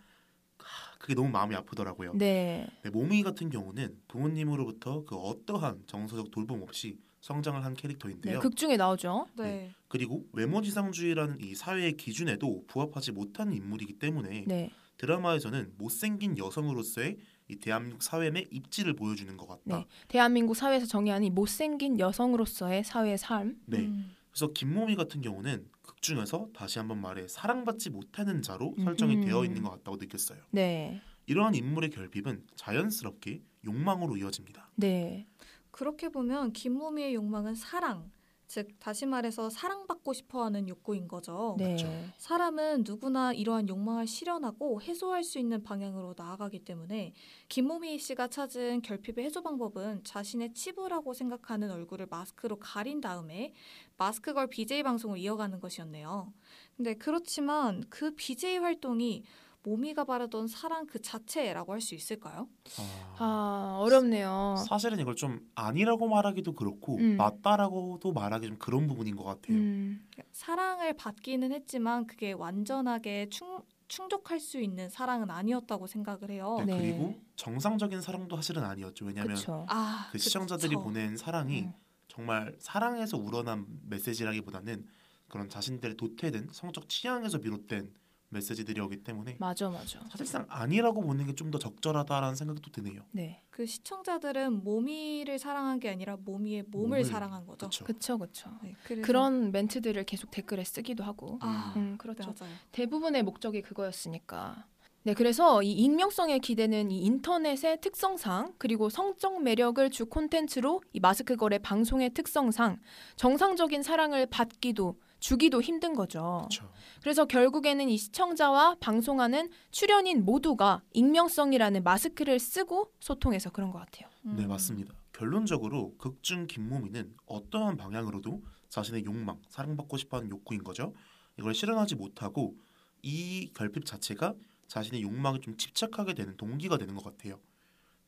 하, 그게 너무 마음이 아프더라고요. 네. 네, 모미 같은 경우는 부모님으로부터 그 어떠한 정서적 돌봄 없이 성장을 한 네, 캐릭터인데요. 극 중에 나오죠. 네. 그리고 외모지상주의라는 이 사회의 기준에도 부합하지 못한 인물이기 때문에 네. 드라마에서는 못생긴 여성으로서의 이 대한민국 사회 의 입지를 보여주는 것 같다. 네. 대한민국 사회에서 정의하는 이 못생긴 여성으로서의 사회의 삶. 네. 음. 그래서 김모미 같은 경우는 극 중에서 다시 한번 말해 사랑받지 못하는 자로 음. 설정이 되어 있는 것 같다고 느꼈어요. 네. 이러한 인물의 결핍은 자연스럽게 욕망으로 이어집니다. 네. 그렇게 보면 김무미의 욕망은 사랑, 즉 다시 말해서 사랑받고 싶어하는 욕구인 거죠. 네. 그렇죠. 사람은 누구나 이러한 욕망을 실현하고 해소할 수 있는 방향으로 나아가기 때문에 김모미 씨가 찾은 결핍의 해소 방법은 자신의 치부라고 생각하는 얼굴을 마스크로 가린 다음에 마스크 걸 BJ 방송을 이어가는 것이었네요. 근데 그렇지만 그 BJ 활동이 모미가 바라던 사랑 그 자체라고 할 수 있을까요? 아, 아, 어렵네요. 사실은 이걸 좀 아니라고 말하기도 그렇고 음. 맞다라고도 말하기 좀 그런 부분인 것 같아요. 음, 사랑을 받기는 했지만 그게 완전하게 충, 충족할 수 있는 사랑은 아니었다고 생각을 해요. 네, 네. 그리고 정상적인 사랑도 사실은 아니었죠. 왜냐하면. 아, 그 시청자들이 그쵸. 보낸 사랑이 음. 정말 사랑에서 우러난 메시지라기보다는 그런 자신들의 도태된 성적 취향에서 비롯된 메시지들이었기 때문에 맞아, 맞아. 사실상 아니라고 보는 게 좀 더 적절하다라는 생각도 드네요. 네, 그 시청자들은 모미를 사랑한 게 아니라 모미의 몸을 몸을, 사랑한 거죠. 그렇죠. 그쵸. 네, 그런 멘트들을 계속 댓글에 쓰기도 하고. 아, 음, 그렇죠. 맞아요. 대부분의 목적이 그거였으니까. 네, 그래서 이 익명성에 기대는 이 인터넷의 특성상 그리고 성적 매력을 주 콘텐츠로 이 마스크 거래 방송의 특성상 정상적인 사랑을 받기도 주기도 힘든 거죠. 그렇죠. 그래서 결국에는 이 시청자와 방송하는 출연인 모두가 익명성이라는 마스크를 쓰고 소통해서 그런 것 같아요. 네 음. 맞습니다. 결론적으로 극중 김모미는 어떠한 방향으로도 자신의 욕망, 사랑받고 싶어하는 욕구인 거죠. 이걸 실현하지 못하고 이 결핍 자체가 자신의 욕망에 좀 집착하게 되는 동기가 되는 것 같아요.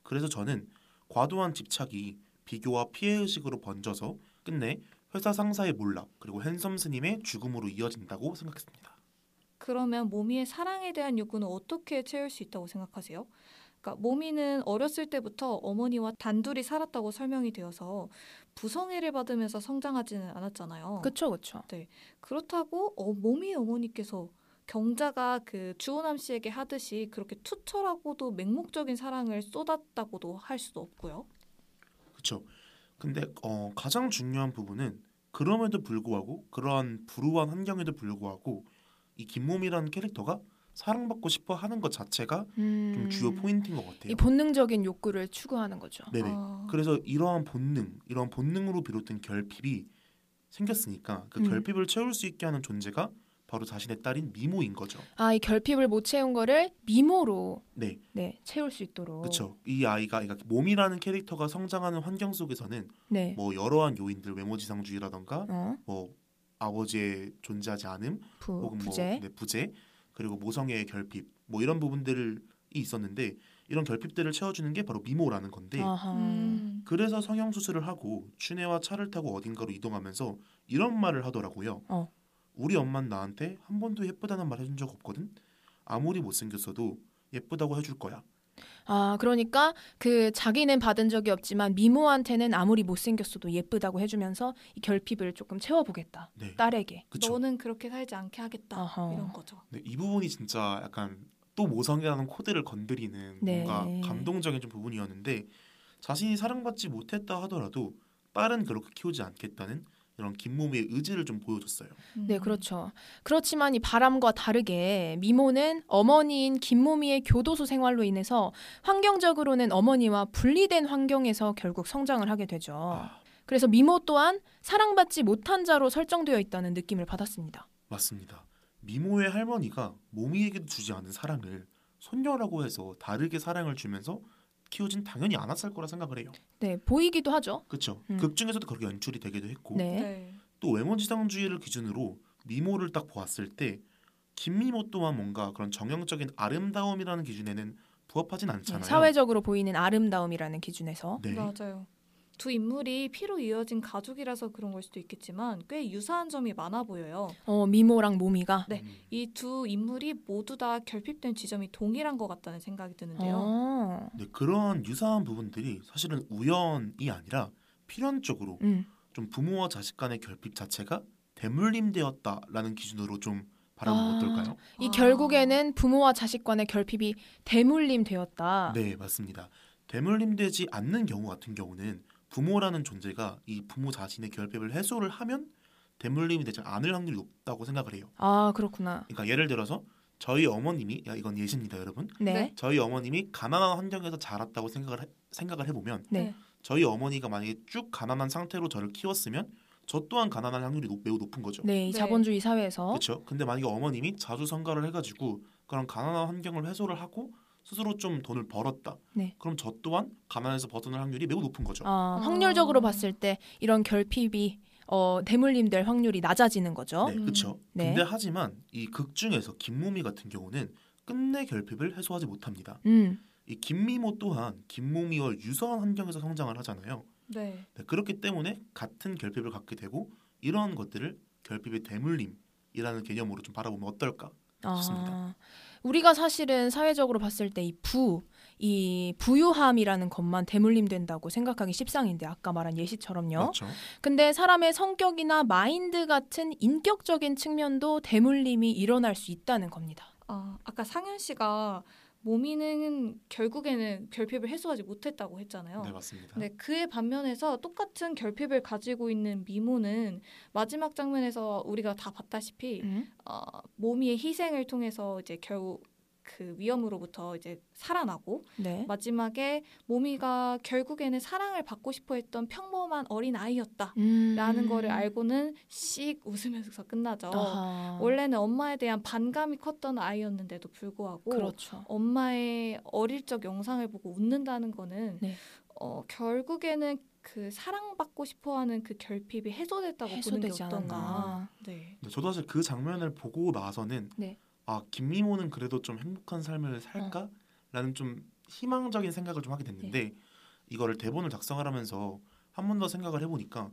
그래서 저는 과도한 집착이 비교와 피해 의식으로 번져서 끝내 회사 상사의 몰락 그리고 핸섬 스님의 죽음으로 이어진다고 생각했습니다. 그러면 모미의 사랑에 대한 욕구는 어떻게 채울 수 있다고 생각하세요? 그러니까 모미는 어렸을 때부터 어머니와 단둘이 살았다고 설명이 되어서 부성애를 받으면서 성장하지는 않았잖아요. 그쵸, 그쵸. 그렇다고 어, 모미의 어머니께서 경자가 그 주호남 씨에게 하듯이 그렇게 투철하고도 맹목적인 사랑을 쏟았다고도 할 수도 없고요. 그렇죠. 근데 어, 가장 중요한 부분은 그럼에도 불구하고 그러한 불우한 환경에도 불구하고 이 김몸이라는 캐릭터가 사랑받고 싶어 하는 것 자체가 음, 좀 주요 포인트인 것 같아요. 이 본능적인 욕구를 추구하는 거죠. 네네. 아, 그래서 이러한 본능, 이러한 본능으로 비롯된 결핍이 생겼으니까 그 음. 결핍을 채울 수 있게 하는 존재가 바로 자신의 딸인 미모인 거죠. 아, 이 결핍을 못 채운 거를 미모로 네, 네, 채울 수 있도록. 그렇죠. 이 아이가 그러니까 몸이라는 캐릭터가 성장하는 환경 속에서는 네. 뭐 여러한 요인들, 외모 지상주의라던가 어, 뭐 아버지의 존재하지 않음, 부, 혹은 부재. 뭐 네, 부재 그리고 모성애의 결핍 뭐 이런 부분들이 있었는데 이런 결핍들을 채워주는 게 바로 미모라는 건데 아하. 음, 그래서 성형 수술을 하고 추네와 차를 타고 어딘가로 이동하면서 이런 말을 하더라고요. 어. 우리 엄마는 나한테 한 번도 예쁘다는 말 해준 적 없거든. 아무리 못생겼어도 예쁘다고 해줄 거야. 아, 그러니까 그 자기는 받은 적이 없지만 미모한테는 아무리 못생겼어도 예쁘다고 해주면서 이 결핍을 조금 채워보겠다. 네, 딸에게. 그쵸. 너는 그렇게 살지 않게 하겠다 어허. 이런 거죠. 네, 이 부분이 진짜 약간 또 모성애라는 코드를 건드리는 네. 뭔가 감동적인 좀 부분이었는데 자신이 사랑받지 못했다 하더라도 딸은 그렇게 키우지 않겠다는 이런 김몸의 의지를 좀 보여줬어요. 네, 음. 그렇죠. 그렇지만 이 바람과 다르게 미모는 어머니인 김모미의 교도소 생활로 인해서 환경적으로는 어머니와 분리된 환경에서 결국 성장을 하게 되죠. 아, 그래서 미모 또한 사랑받지 못한 자로 설정되어 있다는 느낌을 받았습니다. 맞습니다. 미모의 할머니가 모미에게도 주지 않은 사랑을 손녀라고 해서 다르게 사랑을 주면서 키우진 당연히 않았을 거라 생각을 해요. 네, 보이기도 하죠. 그렇죠. 음. 극 중에서도 그렇게 연출이 되기도 했고 네. 네. 또 외모지상주의를 기준으로 미모를 딱 보았을 때 김미모 또한 뭔가 그런 정형적인 아름다움이라는 기준에는 부합하진 않잖아요. 네, 사회적으로 보이는 아름다움이라는 기준에서. 네. 맞아요. 두 인물이 피로 이어진 가족이라서 그런 걸 수도 있겠지만 꽤 유사한 점이 많아 보여요. 어, 미모랑 모미가. 네. 음, 이두 인물이 모두 다 결핍된 지점이 동일한 것 같다는 생각이 드는데요. 어. 네, 그러한 유사한 부분들이 사실은 우연이 아니라 필연적으로 음. 좀 부모와 자식 간의 결핍 자체가 대물림되었다라는 기준으로 좀 바라보면 아. 어떨까요? 이 아. 결국에는 부모와 자식 간의 결핍이 대물림 되었다. 네, 맞습니다. 대물림되지 않는 경우 같은 경우는 부모라는 존재가 이 부모 자신의 결핍을 해소를 하면 대물림이 되지 않을 확률이 높다고 생각을 해요. 아, 그렇구나. 그러니까 예를 들어서 저희 어머님이 야 이건 예시입니다, 여러분. 네. 네. 저희 어머님이 가난한 환경에서 자랐다고 생각을 해, 생각을 해보면 네. 저희 어머니가 만약에 쭉 가난한 상태로 저를 키웠으면 저 또한 가난할 확률이 높- 매우 높은 거죠. 네, 이 네. 자본주의 사회에서 그렇죠. 근데 만약에 어머님이 자주 성가를 해가지고 그런 가난한 환경을 해소를 하고 스스로 좀 돈을 벌었다. 네. 그럼 저 또한 가난에서 벗어날 확률이 매우 높은 거죠. 아, 아. 확률적으로 봤을 때 이런 결핍이 어, 대물림될 확률이 낮아지는 거죠. 네, 음. 그렇죠. 네. 근데 하지만 이 극 중에서 김모미 같은 경우는 끝내 결핍을 해소하지 못합니다. 음. 이 김미모 또한 김모미와 유사한 환경에서 성장을 하잖아요. 네. 네, 그렇기 때문에 같은 결핍을 갖게 되고 이러한 것들을 결핍의 대물림이라는 개념으로 좀 바라보면 어떨까 싶습니다. 아, 우리가 사실은 사회적으로 봤을 때 이 부, 이 부유함이라는 것만 대물림된다고 생각하기 십상인데 아까 말한 예시처럼요. 그렇죠. 근데 사람의 성격이나 마인드 같은 인격적인 측면도 대물림이 일어날 수 있다는 겁니다. 아, 아까 상현 씨가 모미는 결국에는 결핍을 해소하지 못했다고 했잖아요. 네, 맞습니다. 근데 그에 반면에서 똑같은 결핍을 가지고 있는 미모는 마지막 장면에서 우리가 다 봤다시피 음. 어, 모미의 희생을 통해서 이제 결국 그 위험으로부터 이제 살아나고 네. 마지막에 모미가 결국에는 사랑을 받고 싶어 했던 평범한 어린 아이였다라는 음. 거를 알고는 씩 웃으면서 끝나죠. 아하. 원래는 엄마에 대한 반감이 컸던 아이였는데도 불구하고 그렇죠. 엄마의 어릴 적 영상을 보고 웃는다는 거는 네. 어, 결국에는 그 사랑받고 싶어하는 그 결핍이 해소됐다고 보는 게 해소되지 어떤가. 않았나. 네. 저도 사실 그 장면을 보고 나서는 네. 아 김미모는 그래도 좀 행복한 삶을 살까라는 좀 희망적인 생각을 좀 하게 됐는데 네. 이거를 대본을 작성을 하면서 한 번 더 생각을 해보니까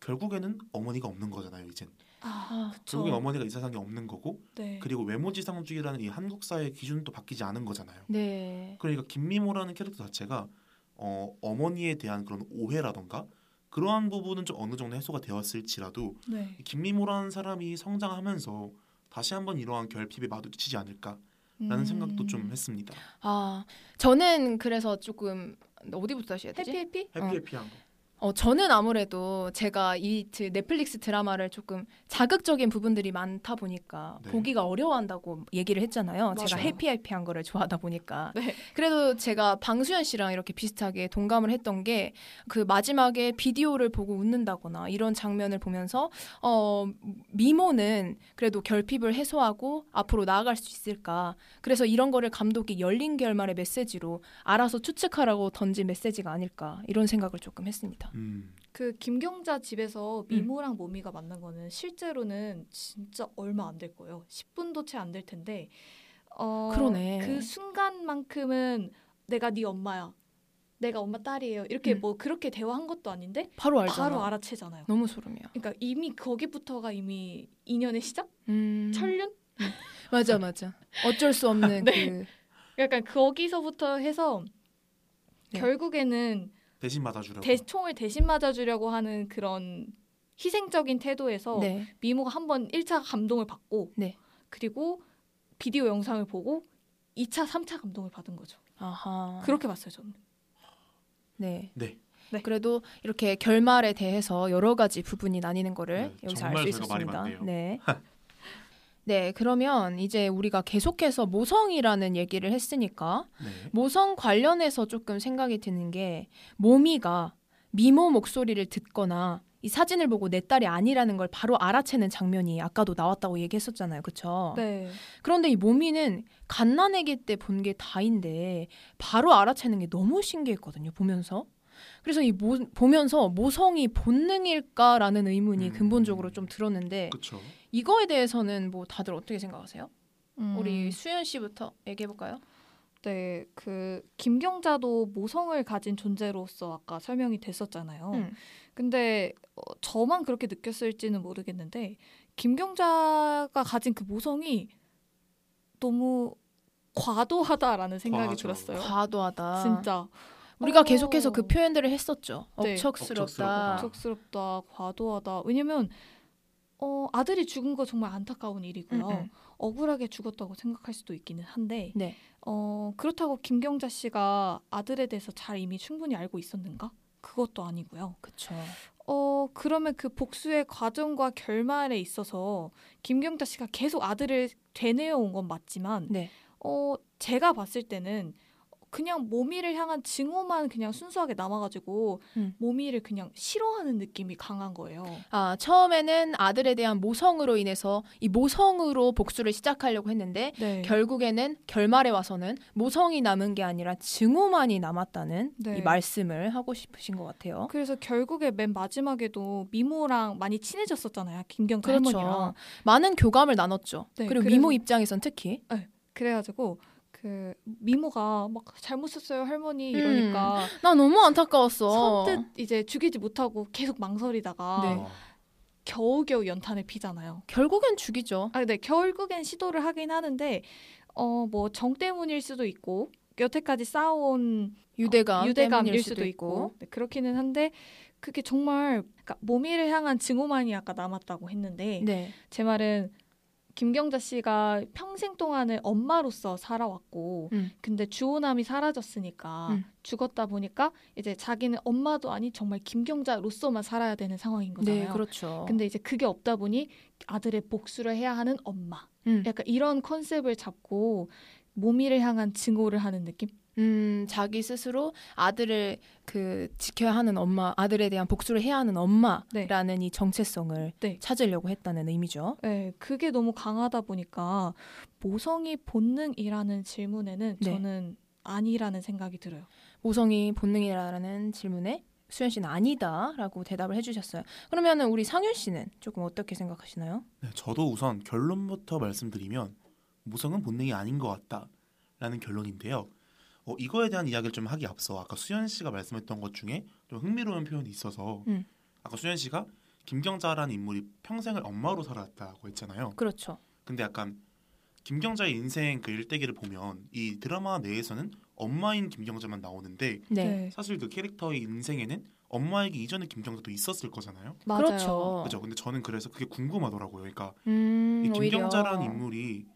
결국에는 어머니가 없는 거잖아요 이젠 아, 아. 결국엔 어머니가 이 세상에 없는 거고 네. 그리고 외모지상주의라는 이 한국 사회의 기준도 바뀌지 않은 거잖아요 네. 그러니까 김미모라는 캐릭터 자체가 어, 어머니에 대한 그런 오해라던가 그러한 부분은 좀 어느 정도 해소가 되었을지라도 네. 이 김미모라는 사람이 성장하면서 다시 한번 이러한 결핍에 마주치지 않을까라는 음. 생각도 좀 했습니다. 아, 저는 그래서 조금 어디부터 다시 해야 되지? 해피 해피? 어. 해피해피한 거. 어, 저는 아무래도 제가 이 드- 넷플릭스 드라마를 조금 자극적인 부분들이 많다 보니까 네. 보기가 어려워한다고 얘기를 했잖아요. 제가 맞아요. 해피해피한 거를 좋아하다 보니까. 네. 그래도 제가 방수현 씨랑 이렇게 비슷하게 동감을 했던 게 그 마지막에 비디오를 보고 웃는다거나 이런 장면을 보면서 어, 미모는 그래도 결핍을 해소하고 앞으로 나아갈 수 있을까. 그래서 이런 거를 감독이 열린 결말의 메시지로 알아서 추측하라고 던진 메시지가 아닐까. 이런 생각을 조금 했습니다. 음, 그 김경자 집에서 미모랑 모미가 만난 거는 실제로는 진짜 얼마 안 될 거예요. 10분도 채 안 될 텐데. 어, 그러네. 그 순간만큼은 내가 네 엄마야. 내가 엄마 딸이에요. 이렇게 음. 뭐 그렇게 대화한 것도 아닌데 바로 알잖아. 바로 알아채잖아요. 너무 소름이야. 그러니까 이미 거기부터가 이미 인연의 시작? 음. 철륜? 맞아 맞아. 어쩔 수 없는 네. 그 약간 거기서부터 해서 네. 결국에는 대신 맞아주려고. 대, 총을 대신 맞아주려고 하는 그런 희생적인 태도에서 네. 미모가 한번 1차 감동을 받고 네. 그리고 비디오 영상을 보고 2차, 3차 감동을 받은 거죠. 아하. 그렇게 봤어요, 저는. 네. 네. 네. 그래도 이렇게 결말에 대해서 여러 가지 부분이 나뉘는 거를 네, 여기서 알 수 있었습니다. 많네요. 네. 네, 그러면 이제 우리가 계속해서 모성이라는 얘기를 했으니까 네. 모성 관련해서 조금 생각이 드는 게 모미가 미모 목소리를 듣거나 이 사진을 보고 내 딸이 아니라는 걸 바로 알아채는 장면이 아까도 나왔다고 얘기했었잖아요. 그렇죠? 네. 그런데 이 모미는 갓난아기 때 본 게 다인데 바로 알아채는 게 너무 신기했거든요. 보면서. 그래서 이 모, 보면서 모성이 본능일까라는 의문이 음. 근본적으로 좀 들었는데 그렇죠. 이거에 대해서는 뭐 다들 어떻게 생각하세요? 음, 우리 수현 씨부터 얘기해 볼까요? 네, 그 김경자도 모성을 가진 존재로서 아까 설명이 됐었잖아요. 음. 근데 어, 저만 그렇게 느꼈을지는 모르겠는데 김경자가 가진 그 모성이 너무 과도하다라는 생각이 과하죠. 들었어요. 과도하다. 진짜 우리가 어. 계속해서 그 표현들을 했었죠. 네. 억척스럽다. 억척스럽다. 억척스럽다, 과도하다. 왜냐면 어, 아들이 죽은 거 정말 안타까운 일이고요. 음, 음. 억울하게 죽었다고 생각할 수도 있기는 한데 네. 어, 그렇다고 김경자 씨가 아들에 대해서 잘 이미 충분히 알고 있었는가? 그것도 아니고요. 그렇죠. 어, 그러면 그 복수의 과정과 결말에 있어서 김경자 씨가 계속 아들을 되뇌어 온 건 맞지만 네. 어, 제가 봤을 때는 그냥 모미를 향한 증오만 그냥 순수하게 남아가지고 음. 모미를 그냥 싫어하는 느낌이 강한 거예요. 아, 처음에는 아들에 대한 모성으로 인해서 이 모성으로 복수를 시작하려고 했는데 네. 결국에는 결말에 와서는 모성이 남은 게 아니라 증오만이 남았다는 네. 이 말씀을 하고 싶으신 것 같아요. 그래서 결국에 맨 마지막에도 미모랑 많이 친해졌었잖아요. 김경자 그렇죠. 할머니랑. 많은 교감을 나눴죠. 네, 그리고 그래서- 미모 입장에선 특히 그래가지고 그 미모가 막 잘못했어요 할머니 음. 이러니까 나 너무 안타까웠어. 선뜻 이제 죽이지 못하고 계속 망설이다가 네. 어, 겨우겨우 연탄을 피잖아요. 결국엔 죽이죠. 아, 네, 결국엔 시도를 하긴 하는데 어 뭐 정 때문일 수도 있고 여태까지 쌓아온 유대감, 유대감일 때문일 수도 있고 네, 그렇기는 한데 그게 정말 그러니까 모미를 향한 증오만이 아까 남았다고 했는데 네, 제 말은 김경자 씨가 평생 동안을 엄마로서 살아왔고 음. 근데 주호남이 사라졌으니까 음. 죽었다 보니까 이제 자기는 엄마도 아닌 정말 김경자로서만 살아야 되는 상황인 거잖아요. 네, 그렇죠. 근데 이제 그게 없다 보니 아들의 복수를 해야 하는 엄마. 음, 약간 이런 컨셉을 잡고 모미를 향한 증오를 하는 느낌? 음, 자기 스스로 아들을 그 지켜야 하는 엄마, 아들에 대한 복수를 해야 하는 엄마라는 이 정체성을 네. 찾으려고 했다는 의미죠. 네, 그게 너무 강하다 보니까 모성이 본능이라는 질문에는 네. 저는 아니라는 생각이 들어요. 모성이 본능이라는 질문에 수현 씨는 아니다라고 대답을 해주셨어요. 그러면은 우리 상윤 씨는 조금 어떻게 생각하시나요? 네, 저도 우선 결론부터 말씀드리면 모성은 본능이 아닌 것 같다라는 결론인데요. 어, 이거에 대한 이야기를 좀 하기 앞서 아까 수현 씨가 말씀했던 것 중에 좀 흥미로운 표현이 있어서 음. 아까 수현 씨가 김경자라는 인물이 평생을 엄마로 살았다고 했잖아요. 그렇죠. 근데 약간 김경자의 인생 그 일대기를 보면 이 드라마 내에서는 엄마인 김경자만 나오는데 네, 사실 그 캐릭터의 인생에는 엄마에게 이전에 김경자도 있었을 거잖아요. 맞아요. 그렇죠. 그죠? 근데 저는 그래서 그게 궁금하더라고요. 그러니까 음, 이 오히려. 김경자라는 인물이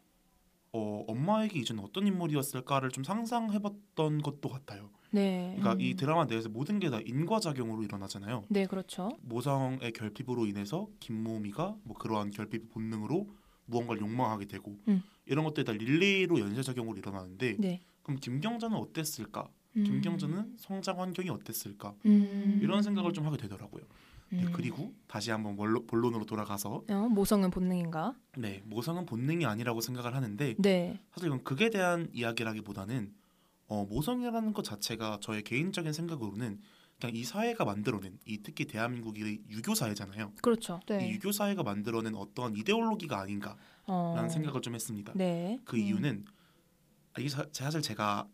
어, 엄마에게 이전에 어떤 인물이었을까를 좀 상상해봤던 것도 같아요. 네, 그러니까 음. 이 드라마 내에서 모든 게 다 인과작용으로 일어나잖아요. 네, 그렇죠. 모성의 결핍으로 인해서 김모미가 뭐 그러한 결핍 본능으로 무언가를 욕망하게 되고 음. 이런 것들이 다 릴레이로 연쇄작용으로 일어나는데 네, 그럼 김경자는 어땠을까? 음. 김경자는 성장 환경이 어땠을까? 음. 이런 생각을 좀 하게 되더라고요. 네, 음. 그리고 다시 한번 본론으로 돌아가서 어, 모성은 본능인가? 네 모성은 본능이 아니라고 생각을 하는데 네, 사실 이건 극에 대한 이야기라기보다는 어, 모성이라는 것 자체가 저의 개인적인 생각으로는 그냥 이 사회가 만들어낸 이 특히 대한민국이 유교 사회잖아요. 그렇죠. 이 네. 유교 사회가 만들어낸 어떠한 이데올로기가 아닌가라는 어, 생각을 좀 했습니다. 네, 그 음. 이유는 아, 이 사, 사실 제가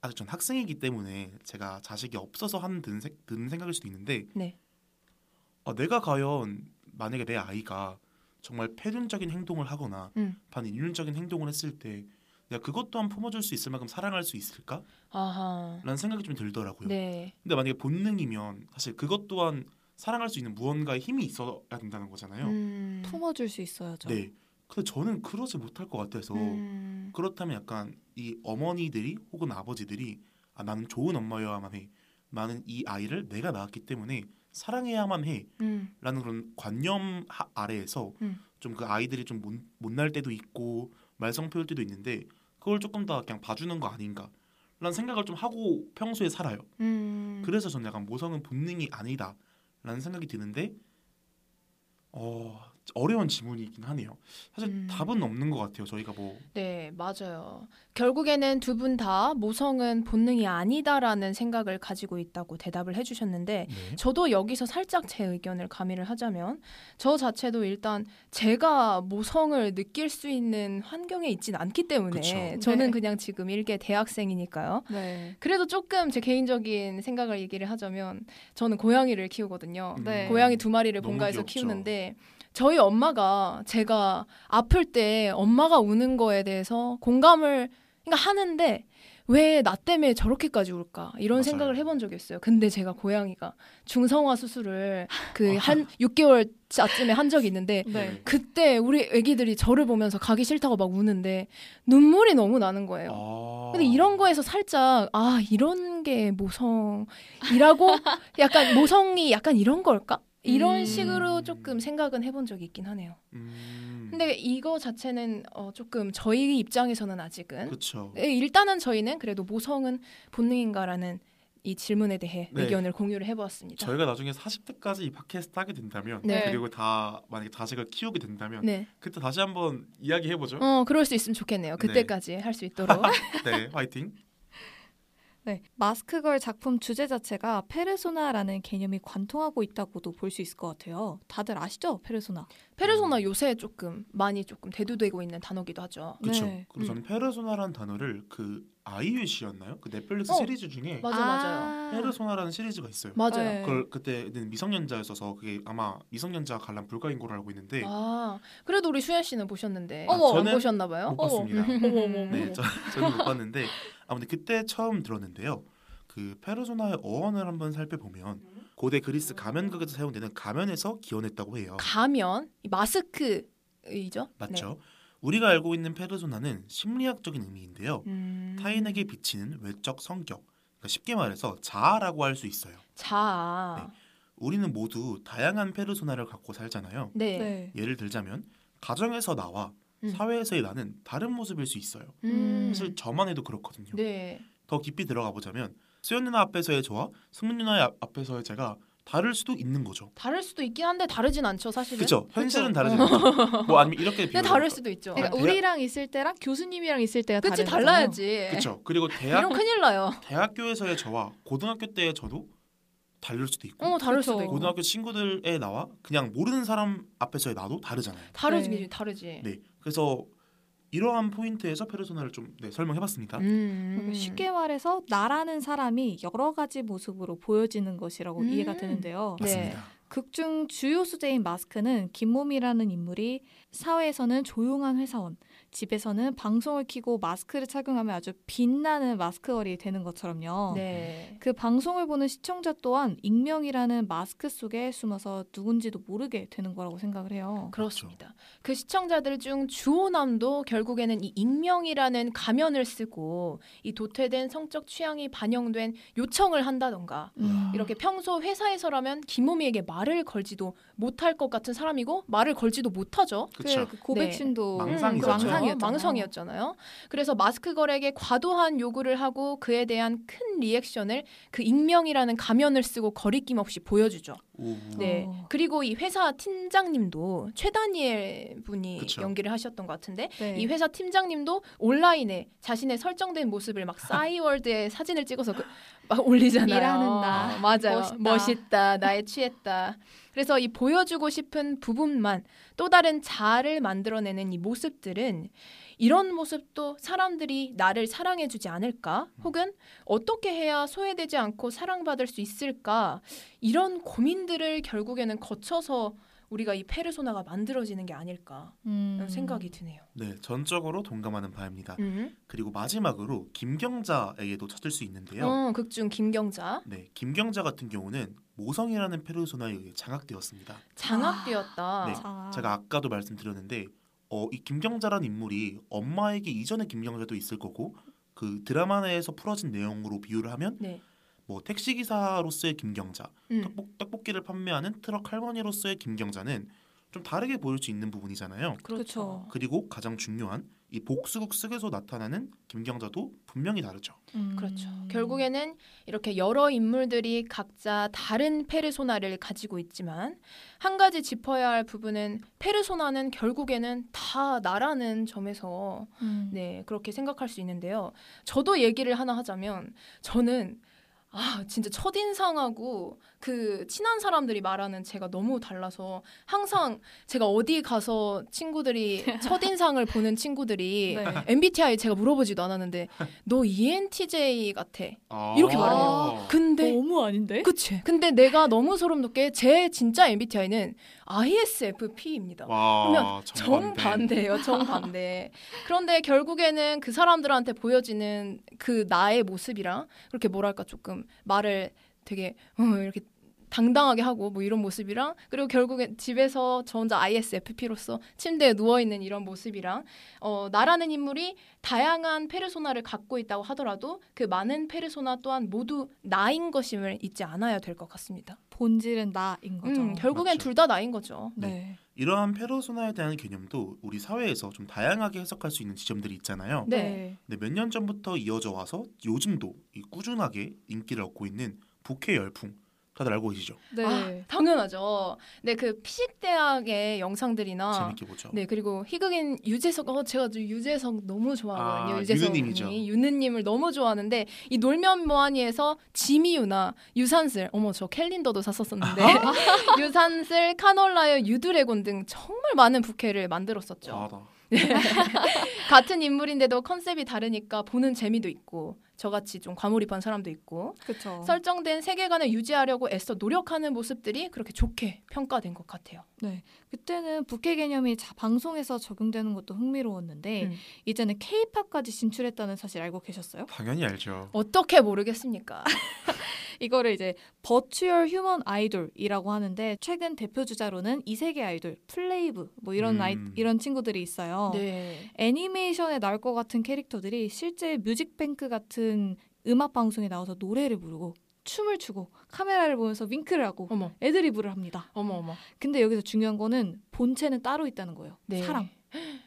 아직 전 학생이기 때문에 제가 자식이 없어서 생- 드는 생각일 수도 있는데 네, 어, 내가 과연 만약에 내 아이가 정말 폐륜적인 행동을 하거나 음. 반인륜적인 행동을 했을 때 내가 그것 또한 품어줄 수 있을 만큼 사랑할 수 있을까? 아하, 라는 생각이 좀 들더라고요. 네, 근데 만약에 본능이면 사실 그것 또한 사랑할 수 있는 무언가의 힘이 있어야 된다는 거잖아요. 음. 품어줄 수 있어야죠. 네. 근데 저는 그러지 못할 것 같아서 음. 그렇다면 약간 이 어머니들이 혹은 아버지들이 아, 나는 좋은 엄마여야만 해. 나는 이 아이를 내가 낳았기 때문에 사랑해야만 해. 음. 라는 그런 관념 하- 아래에서 음. 좀그 아이들이 좀 못, 못날 때도 있고 말썽 피울 때도 있는데 그걸 조금 더 그냥 봐주는 거 아닌가 라는 생각을 좀 하고 평소에 살아요. 음. 그래서 저는 약간 모성은 본능이 아니다 라는 생각이 드는데 어, 어려운 지문이긴 하네요. 사실 음. 답은 없는 것 같아요. 저희가 뭐 네, 맞아요. 결국에는 두 분 다 모성은 본능이 아니다라는 생각을 가지고 있다고 대답을 해주셨는데, 네. 저도 여기서 살짝 제 의견을 가미를 하자면, 저 자체도 일단 제가 모성을 느낄 수 있는 환경에 있진 않기 때문에, 그쵸. 저는 네. 그냥 지금 일개 대학생이니까요. 네. 그래도 조금 제 개인적인 생각을 얘기를 하자면, 저는 고양이를 키우거든요. 네. 고양이 두 마리를 본가에서 귀엽죠. 키우는데 저희 엄마가 제가 아플 때 엄마가 우는 거에 대해서 공감을 그러니까 하는데 왜 나 때문에 저렇게까지 울까 이런 맞아요. 생각을 해본 적이 있어요. 근데 제가 고양이가 중성화 수술을 그 아. 한 6개월 차쯤에 한 적이 있는데 네. 그때 우리 애기들이 저를 보면서 가기 싫다고 막 우는데 눈물이 너무 나는 거예요. 아. 근데 이런 거에서 살짝 아 이런 게 모성이라고 약간 모성이 약간 이런 걸까? 이런 음. 식으로 조금 생각은 해본 적이 있긴 하네요. 음. 근데 이거 자체는 어, 조금 저희 입장에서는 아직은 그렇죠. 예, 일단은 저희는 그래도 모성은 본능인가라는 이 질문에 대해 네. 의견을 공유를 해보았습니다. 저희가 나중에 40대까지 이 팟캐스트 하게 된다면 네. 그리고 다 만약에 자식을 키우게 된다면 네, 그때 다시 한번 이야기해 보죠. 어 그럴 수 있으면 좋겠네요. 그때까지 할 수 있도록. 네, 화이팅. 네, 마스크걸 작품 주제 자체가 페르소나라는 개념이 관통하고 있다고도 볼 수 있을 것 같아요. 다들 아시죠, 페르소나? 페르소나 요새 조금 많이 조금 대두되고 있는 단어기도 하죠. 그렇죠. 네. 그리고 저는 페르소나라는 단어를 그 아이유 씨였나요? 그 넷플릭스 어, 시리즈 중에 맞아, 맞아요. 페르소나라는 시리즈가 있어요. 맞아요. 네. 그걸 그때는 미성년자였어서 그게 아마 미성년자 관람 불가인 걸로 알고 있는데 아 그래도 우리 수현 씨는 보셨는데 어머, 안 저는 보셨나 봐요. 못 봤습니다. 어머, 어머, 어머. 네, 저, 저는 못 봤는데 아무튼 그때 처음 들었는데요. 그 페르소나의 어원을 한번 살펴보면 고대 그리스 가면극에서 사용되는 가면에서 기원했다고 해요. 가면 이 마스크이죠. 맞죠? 우리가 알고 있는 페르소나는 심리학적인 의미인데요. 네. 음, 타인에게 비치는 외적 성격. 그러니까 쉽게 말해서 자아라고 할 수 있어요. 자, 우리는 모두 다양한 페르소나를 갖고 살잖아요. 네, 네. 예를 들자면 가정에서 나와 음. 사회에서의 나는 다른 모습일 수 있어요. 음, 사실 저만 해도 그렇거든요. 네, 더 깊이 들어가 보자면 수연 누나 앞에서의 저와 승문 누나 앞- 앞에서의 제가 다를 수도 있는 거죠. 다를 수도 있긴 한데 다르진 않죠, 사실은. 그렇죠. 현실은 그쵸? 다르지 않죠. 뭐 아니면 이렇게 근데 비교. 다를 수도 있죠. 그러니까 대학- 우리랑 있을 때랑 교수님이랑 있을 때가 그치 다른 달라야지. 그렇죠. 그리고 대학 이런 큰일 나요. 대학교에서의 저와 고등학교 때의 저도 다를 수도 있고 어, 다를. 수도 있고. 고등학교 친구들의 나와 그냥 모르는 사람 앞에서의 나도 다르잖아요. 다르지, 네. 다르지. 네. 그래서 이러한 포인트에서 페르소나를 좀 네, 설명해봤습니다. 음. 그러니까 쉽게 말해서 나라는 사람이 여러 가지 모습으로 보여지는 것이라고 음. 이해가 되는데요. 네. 맞습니다. 극중 주요 수제인 마스크는 김몸이라는 인물이 사회에서는 조용한 회사원, 집에서는 방송을 켜고 마스크를 착용하면 아주 빛나는 마스크걸이 되는 것처럼요. 네. 그 방송을 보는 시청자 또한 익명이라는 마스크 속에 숨어서 누군지도 모르게 되는 거라고 생각을 해요. 그렇습니다. 그 시청자들 중 주호남도 결국에는 이 익명이라는 가면을 쓰고 이 도태된 성적 취향이 반영된 요청을 한다던가 음. 이렇게 평소 회사에서라면 김모미에게 말을 걸지도 못할 것 같은 사람이고 말을 걸지도 못하죠. 그렇죠. 그, 그 고백신도 망상이죠. 그렇죠. 망상이었잖아요. 망성이었잖아요. 그래서 마스크 걸에게 과도한 요구를 하고 그에 대한 큰 리액션을 그 익명이라는 가면을 쓰고 거리낌 없이 보여주죠. 오. 네. 어. 그리고 이 회사 팀장님도 최다니엘 분이 그쵸. 연기를 하셨던 것 같은데 네. 이 회사 팀장님도 온라인에 자신의 설정된 모습을 막 싸이월드에 사진을 찍어서 그, 막 올리잖아요. 일하는 나. 어, 맞아요. 멋있다. 멋있다. 나에 취했다. 그래서 이 보여주고 싶은 부분만 또 다른 자아를 만들어내는 이 모습들은 이런 모습도 사람들이 나를 사랑해주지 않을까? 혹은 어떻게 해야 소외되지 않고 사랑받을 수 있을까? 이런 고민들을 결국에는 거쳐서 우리가 이 페르소나가 만들어지는 게 아닐까 음. 이런 생각이 드네요. 네, 전적으로 동감하는 바입니다. 음. 그리고 마지막으로 김경자에게도 찾을 수 있는데요. 어, 극중 김경자 네, 김경자 같은 경우는 모성이라는 페르소나에 의해 장악되었습니다. 장악되었다. 네. 자. 제가 아까도 말씀드렸는데 어, 이 김경자라는 인물이 엄마에게 이전의 김경자도 있을 거고 그 드라마 내에서 풀어진 내용으로 비유를 하면 네. 뭐 택시 기사로서의 김경자, 음. 떡볶, 떡볶이를 판매하는 트럭 할머니로서의 김경자는 좀 다르게 보일 수 있는 부분이잖아요. 그렇죠. 그리고 가장 중요한 이 복수국 속에서 나타나는 김경자도 분명히 다르죠. 음. 그렇죠. 결국에는 이렇게 여러 인물들이 각자 다른 페르소나를 가지고 있지만 한 가지 짚어야 할 부분은 페르소나는 결국에는 다 나라는 점에서 음. 네 그렇게 생각할 수 있는데요. 저도 얘기를 하나 하자면 저는 아 진짜 첫인상하고 그 친한 사람들이 말하는 제가 너무 달라서 항상 제가 어디 가서 친구들이 첫인상을 보는 친구들이 네. MBTI 제가 물어보지도 않았는데 너 ENTJ 같아. 아. 이렇게 말해요. 근데 너무 아닌데? 그치. 근데 내가 너무 소름 돋게 제 진짜 MBTI는 ISFP입니다. 와, 그러면 정반대. 정반대예요. 정반대. 그런데 결국에는 그 사람들한테 보여지는 그 나의 모습이랑 그렇게 뭐랄까 조금 말을 되게 어, 이렇게 당당하게 하고 뭐 이런 모습이랑 그리고 결국엔 집에서 저 혼자 ISFP로서 침대에 누워 있는 이런 모습이랑 어 나라는 인물이 다양한 페르소나를 갖고 있다고 하더라도 그 많은 페르소나 또한 모두 나인 것임을 잊지 않아야 될 것 같습니다. 본질은 나인 거죠. 음, 결국엔. 둘 다 나인 거죠. 네. 이러한 페르소나에 대한 개념도 우리 사회에서 좀 다양하게 해석할 수 있는 지점들이 있잖아요. 네. 근데 몇 년 전부터 이어져 와서 요즘도 이 꾸준하게 인기를 얻고 있는 북해 열풍 다들 알고 계시죠? 네. 아, 당연하죠. 네, 그 피식 대학의 영상들이나 재밌게 보죠. 네 그리고 희극인 유재석 어 제가 저 유재석 너무 좋아하거든요. 아, 유재석이 유느님이죠. 유느님을 너무 좋아하는데 이 놀면 뭐하니에서 지미유나 유산슬 어머 저 캘린더도 샀었었는데 유산슬 카놀라의 유드래곤 등 정말 많은 부캐를 만들었었죠. 아, 나. 같은 인물인데도 컨셉이 다르니까 보는 재미도 있고 저같이 좀 과몰입한 사람도 있고 그렇죠. 설정된 세계관을 유지하려고 애써 노력하는 모습들이 그렇게 좋게 평가된 것 같아요. 네. 그때는 부캐 개념이 자, 방송에서 적용되는 것도 흥미로웠는데 음. 이제는 케이팝까지 진출했다는 사실 알고 계셨어요? 당연히 알죠. 어떻게 모르겠습니까? 이거를 이제 virtual human 아이돌이라고 하는데 최근 대표 주자로는 이세계 아이돌, 플레이브 뭐 이런 음. 아이 이런 친구들이 있어요. 네. 애니메이션에 나올 것 같은 캐릭터들이 실제 뮤직뱅크 같은 음악 방송에 나와서 노래를 부르고 춤을 추고 카메라를 보면서 윙크를 하고 어머, 애드리브를 합니다. 어머, 어머. 근데 여기서 중요한 거는 본체는 따로 있다는 거예요. 네. 사랑.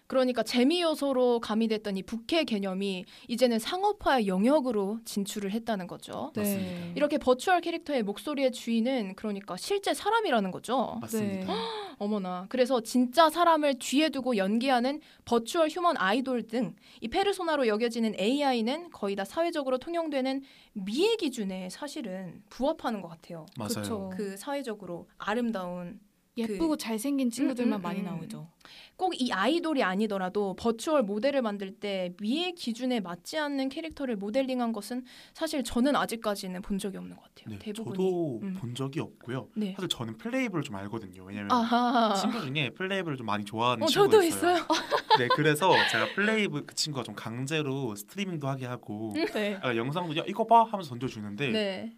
그러니까 재미 요소로 가미됐던 이 부캐 개념이 이제는 상업화의 영역으로 진출을 했다는 거죠. 맞습니다. 이렇게 버추얼 캐릭터의 목소리의 주인은 그러니까 실제 사람이라는 거죠. 맞습니다. 네. 어머나. 그래서 진짜 사람을 뒤에 두고 연기하는 virtual human 아이돌 등 이 페르소나로 여겨지는 AI는 거의 다 사회적으로 통용되는 미의 기준에 사실은 부합하는 것 같아요. 맞아요. 그쵸. 그 사회적으로 아름다운 예쁘고 잘생긴 친구들만 음, 음, 많이 음. 나오죠. 꼭 이 아이돌이 아니더라도 virtual 모델을 만들 때 미의 기준에 맞지 않는 캐릭터를 모델링한 것은 사실 저는 아직까지는 본 적이 없는 것 같아요. 네, 대부분이. 저도 음. 본 적이 없고요. 네. 사실 저는 플레이브를 좀 알거든요. 왜냐면 아하. 친구 중에 플레이브를 좀 많이 좋아하는 어, 친구가 저도 있어요. 있어요. 네, 그래서 제가 플레이브 그 친구가 좀 강제로 스트리밍도 하게 하고 네. 아, 영상도 야 이거 봐 하면서 던져주는데 네.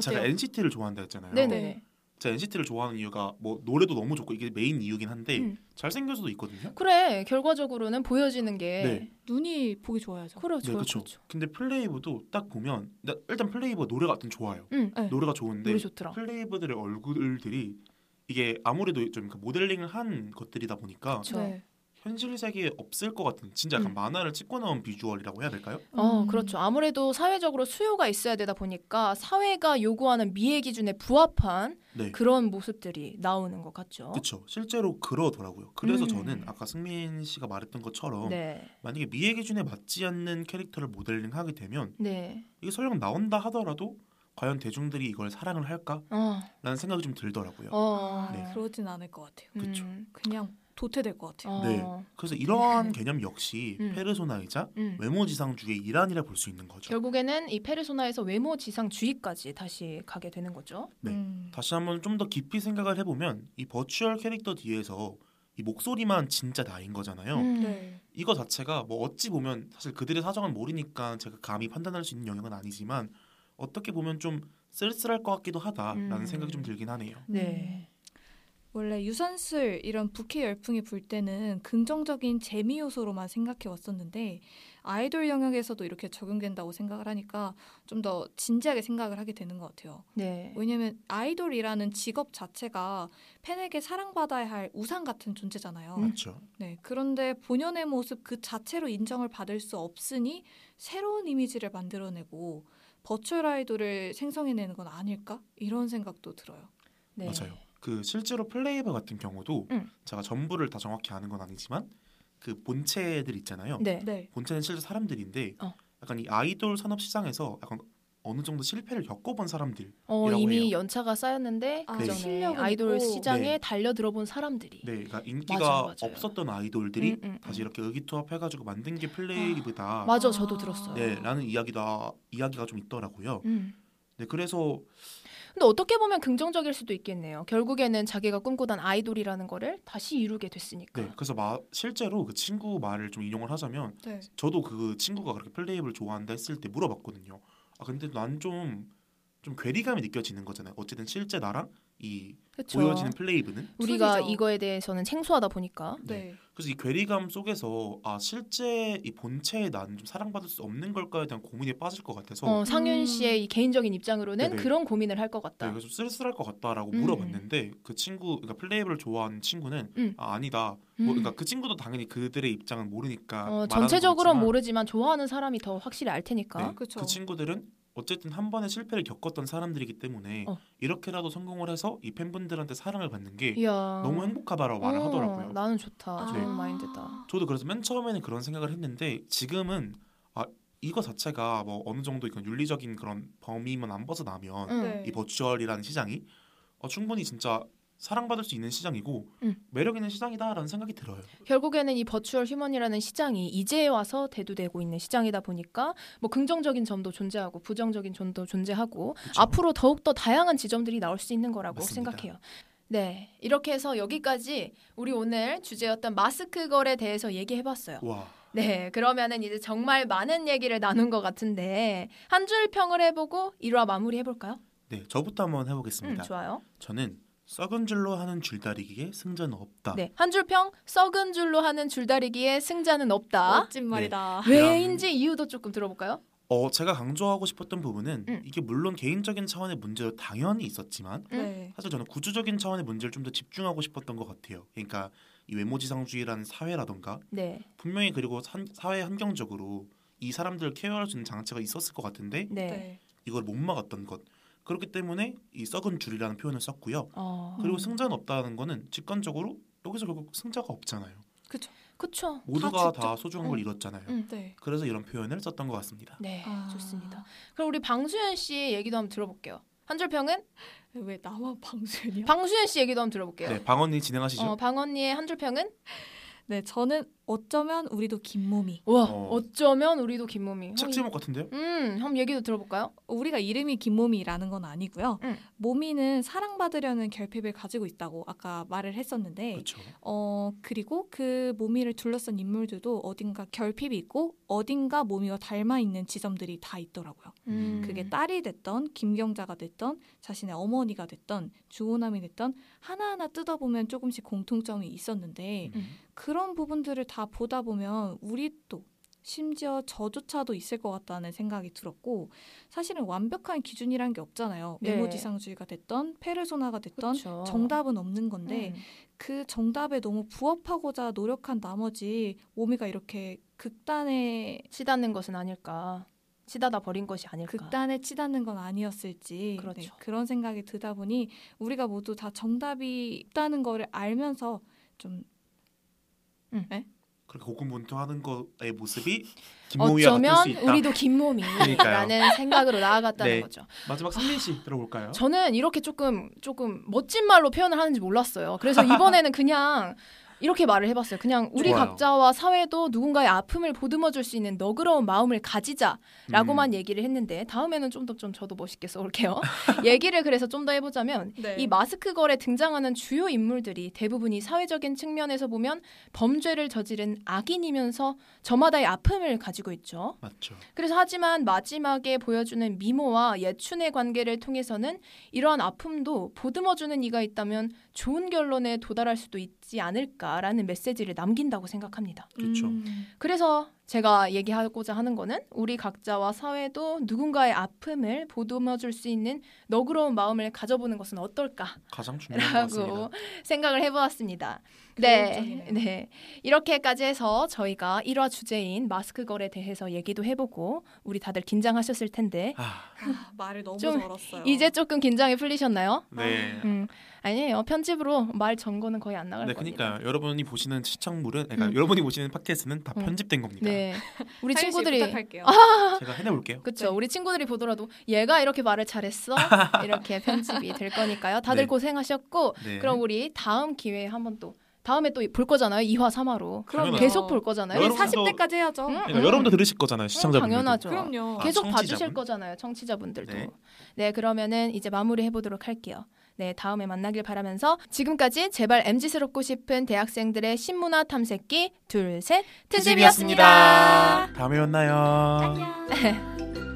제가? NCT를 좋아한다 했잖아요. 네네. 제가 NCT를 좋아하는 이유가 뭐 노래도 너무 좋고 이게 메인 이유긴 한데 음. 잘생겨서도 있거든요. 그래 결과적으로는 보여지는 게 네. 눈이 보기 좋아야죠. 그래 네, 그렇죠. 그렇죠. 근데 플레이브도 딱 보면 나- 일단 플레이브 노래가 어떤 좋아요. 응, 네. 노래가 좋은데 노래. 플레이브들의 얼굴들이 이게 아무래도 좀그 모델링을 한 것들이다 보니까 그쵸. 네. 현실 세계에 없을 것 같은 진짜 약간 음. 만화를 찍고 나온 비주얼이라고 해야 될까요? 어, 음. 그렇죠. 아무래도 사회적으로 수요가 있어야 되다 보니까 사회가 요구하는 미의 기준에 부합한 네. 그런 모습들이 나오는 것 같죠. 그렇죠. 실제로 그러더라고요. 그래서 음. 저는 아까 승민 씨가 말했던 것처럼 네, 만약에 미의 기준에 맞지 않는 캐릭터를 모델링하게 되면 네, 이게 설령 나온다 하더라도 과연 대중들이 이걸 사랑을 할까라는 어, 생각이 좀 들더라고요. 어, 네. 그러진 않을 것 같아요. 그쵸. 음, 그냥 도태될 것 같아요. 어, 네. 그래서 이러한 개념 역시 음. 페르소나이자 음. 외모지상주의 일환이라 볼 수 있는 거죠. 결국에는 이 페르소나에서 외모 지상주의까지 다시 가게 되는 거죠. 네. 음. 다시 한번 좀 더 깊이 생각을 해보면 이 버추얼 캐릭터 뒤에서 이 목소리만 진짜 나인 거잖아요. 음. 네. 이거 자체가 뭐 어찌 보면 사실 그들의 사정을 모르니까 제가 감히 판단할 수 있는 영역은 아니지만 어떻게 보면 좀 쓸쓸할 것 같기도 하다라는 음. 생각이 좀 들긴 하네요. 네. 원래 유산슬 이런 부캐 열풍이 불 때는 긍정적인 재미 요소로만 생각해 왔었는데 아이돌 영역에서도 이렇게 적용된다고 생각을 하니까 좀 더 진지하게 생각을 하게 되는 것 같아요. 네. 왜냐하면 아이돌이라는 직업 자체가 팬에게 사랑받아야 할 우상 같은 존재잖아요. 음. 맞죠? 네, 그런데 본연의 모습 그 자체로 인정을 받을 수 없으니 새로운 이미지를 만들어내고 버추얼 아이돌을 생성해내는 건 아닐까 이런 생각도 들어요. 네. 맞아요. 그 실제로 플레이버 같은 경우도 음. 제가 전부를 다 정확히 아는 건 아니지만 그 본체들 있잖아요. 네. 네, 본체는 실제 사람들인데 어. 약간 이 아이돌 산업 시장에서 약간 어느 정도 실패를 겪어본 사람들. 어, 이라고 이미 해요. 연차가 쌓였는데 아, 그전에 실력은 아이돌 있고. 시장에 네. 달려 들어본 사람들이. 네, 그러니까 인기가 맞아요, 맞아요. 없었던 아이돌들이 음, 음, 음. 다시 이렇게 의기투합해가지고 만든 게 플레이브다. 맞아, 아. 저도 들었어요. 네, 라는 이야기다 이야기가 좀 있더라고요. 음. 네, 그래서 근데 어떻게 보면 긍정적일 수도 있겠네요. 결국에는 자기가 꿈꾸던 아이돌이라는 거를 다시 이루게 됐으니까. 네, 그래서 마, 실제로 그 친구 말을 좀 인용을 하자면 저도 그 친구가 그렇게 플레이브를 좋아한다 했을 때 물어봤거든요. 아 근데 난좀좀좀 괴리감이 느껴지는 거잖아요. 어쨌든 실제 나랑 이 그쵸. 보여지는 플레이브는 우리가 투기죠. 이거에 대해서는 생소하다 보니까 네. 그래서 이 괴리감 속에서 아 실제 이 본체에 나는 좀 사랑받을 수 없는 걸까에 대한 고민에 빠질 것 같아서 어, 상윤 음. 씨의 이 개인적인 입장으로는 네네. 그런 고민을 할것 네, 같다. 그래서 좀 쓸쓸할 것 같다라고 음. 물어봤는데 그 친구 그러니까 플레이브를 좋아하는 친구는 음. 아, 아니다. 음. 뭐, 그러니까 그 친구도 당연히 그들의 입장은 모르니까 어, 전체적으로는 모르지만 좋아하는 사람이 더 확실히 알 테니까. 네. 그 친구들은 어쨌든 한 번의 실패를 겪었던 사람들이기 때문에 어. 이렇게라도 성공을 해서 이 팬분들한테 사랑을 받는 게 이야. 너무 행복하다라고 말을 어, 하더라고요. 나는 좋다. 아. 좋은 마인드다. 저도 그래서 맨 처음에는 그런 생각을 했는데 지금은 아 이거 자체가 뭐 어느 정도 이건 윤리적인 그런 범위만 안 벗어나면 응. 네. 이 버추얼이라는 시장이 어, 충분히 진짜 사랑받을 수 있는 시장이고 음. 매력 있는 시장이다라는 생각이 들어요. 결국에는 이 버추얼 휴먼이라는 시장이 이제 와서 대두되고 있는 시장이다 보니까 뭐 긍정적인 점도 존재하고 부정적인 점도 존재하고 그쵸? 앞으로 더욱 더 다양한 지점들이 나올 수 있는 거라고 맞습니다. 생각해요. 네, 이렇게 해서 여기까지 우리 오늘 주제였던 마스크 걸에 대해서 얘기해봤어요. 와 네, 그러면은 이제 정말 많은 얘기를 나눈 것 같은데 한 줄 평을 해보고 1화 마무리 해볼까요? 네, 저부터 한번 음, 해보겠습니다. 좋아요. 저는 썩은 줄로 하는 줄다리기에 승자는 없다. 네, 한 줄평 썩은 줄로 하는 줄다리기에 승자는 없다. 멋진 말이다. 왜인지 이유도 조금 들어볼까요? 어, 제가 강조하고 싶었던 부분은 음. 이게 물론 개인적인 차원의 문제도 당연히 있었지만 네. 사실 저는 구조적인 차원의 문제를 좀 더 집중하고 싶었던 것 같아요. 그러니까 이 외모지상주의라는 사회라던가 네, 분명히 그리고 산- 사회 환경적으로 이 사람들을 케어할 수 있는 장치가 있었을 것 같은데 네. 네. 이걸 못 막았던 것. 그렇기 때문에 이 썩은 줄이라는 표현을 썼고요. 어, 그리고 음. 승자는 없다는 거는 직관적으로 여기서 결국 승자가 없잖아요. 그쵸. 그쵸. 모두가 직접- 다 소중한 걸 음. 잃었잖아요. 음. 네. 그래서 이런 표현을 썼던 것 같습니다. 네, 아. 좋습니다. 그럼 우리 방수현 씨 얘기도 한번 들어볼게요. 한줄 평은 왜 나만 방수현이야? 방수현 씨 얘기도 한번 들어볼게요. 네, 방언니 진행하시죠. 어, 방 언니의 한줄 평은 네, 저는 어쩌면 우리도 김몸이. 와 어. 어. 쩌면 우리도 김몸이. 책 어, 제목 같은데요? 음, 한번 얘기도 들어볼까요? 우리가 이름이 김몸이라는 건 아니고요. 음. 몸이는 사랑받으려는 결핍을 가지고 있다고 아까 말을 했었는데, 그렇죠. 어 그리고 그 모미를 둘러싼 인물들도 어딘가 결핍이 있고 어딘가 모미와 닮아 있는 지점들이 다 있더라고요. 음. 그게 딸이 됐던 김경자가 됐던 자신의 어머니가 됐던 주호남이 됐던 하나하나 뜯어보면 조금씩 공통점이 있었는데 음. 그런 부분들을 다 보다 보면 우리도 심지어 저조차도 있을 것 같다는 생각이 들었고 사실은 완벽한 기준이란 게 없잖아요. 네. 메모지상주의가 됐던 페르소나가 됐던 그쵸. 정답은 없는 건데 음. 그 정답에 너무 부합하고자 노력한 나머지 모미가 이렇게 극단에 치닫는 것은 아닐까. 치닫아 버린 것이 아닐까. 극단에 치닫는 건 아니었을지 그렇죠. 네, 그런 생각이 들다 보니 우리가 모두 다 정답이 있다는 거를 알면서 좀 그렇게 고군분투하는 거의 모습이 수 어쩌면. 우리도 김몸이라는 생각으로 나아갔다는 네. 거죠. 마지막 승민 씨 들어볼까요? 저는 이렇게 조금 조금 멋진 말로 표현을 하는지 몰랐어요. 그래서 이번에는 그냥 이렇게 말을 해봤어요. 그냥 우리 좋아요. 각자와 사회도 누군가의 아픔을 보듬어 줄 수 있는 너그러운 마음을 가지자라고만 음. 얘기를 했는데 다음에는 좀더좀 저도 멋있게 써올게요. 얘기를 그래서 좀 더 해보자면 네. 이 마스크 걸에 등장하는 주요 인물들이 대부분이 사회적인 측면에서 보면 범죄를 저지른 악인이면서 저마다의 아픔을 가지고 있죠. 맞죠. 그래서 하지만 마지막에 보여주는 미모와 예춘의 관계를 통해서는 이러한 아픔도 보듬어주는 이가 있다면 좋은 결론에 도달할 수도 있 지 않을까라는 메시지를 남긴다고 생각합니다. 그렇죠. 음, 그래서 제가 얘기하고자 하는 거는 우리 각자와 사회도 누군가의 아픔을 보듬어 줄 수 있는 너그러운 마음을 가져보는 것은 어떨까? 가장. 라고 생각을 해보았습니다. 네. 네. 이렇게까지 해서 저희가 1화 주제인 마스크 걸에 대해서 얘기도 해보고 우리 다들 긴장하셨을 텐데 아, 아, 말을 너무 좀 걸었어요. 이제 조금 긴장이 풀리셨나요? 네. 음, 아니에요. 편집으로 말 전거는 거의 안 나갈 네, 겁니다. 그러니까요. 여러분이 보시는 시청물은, 그러니까 음. 여러분이 보시는 팟캐스트는 다 음. 편집된 겁니다. 네, 우리 상윤 씨 친구들이 부탁할게요. 제가 해내볼게요. 그렇죠. 네. 우리 친구들이 보더라도 얘가 이렇게 말을 잘했어 이렇게 편집이 될 거니까요. 다들 네. 고생하셨고 네. 그럼 우리 다음 기회에 한번 또 다음에 또 볼 거잖아요. 2화 3화로 그럼요. 계속 볼 거잖아요. 우리 여러분도- 40대까지 해야죠. 음, 그러니까 여러분도 들으실 거잖아요, 시청자분들. 당연하죠. 그럼요. 아, 계속 청취자분? 봐주실 거잖아요, 청취자분들도. 네. 네. 그러면은 이제 마무리 해보도록 할게요. 네, 다음에 만나길 바라면서 지금까지 제발 MZ스럽고 싶은 대학생들의 신문화 탐색기 둘, 셋, 트집이었습니다. 다음에 만나요. 안녕.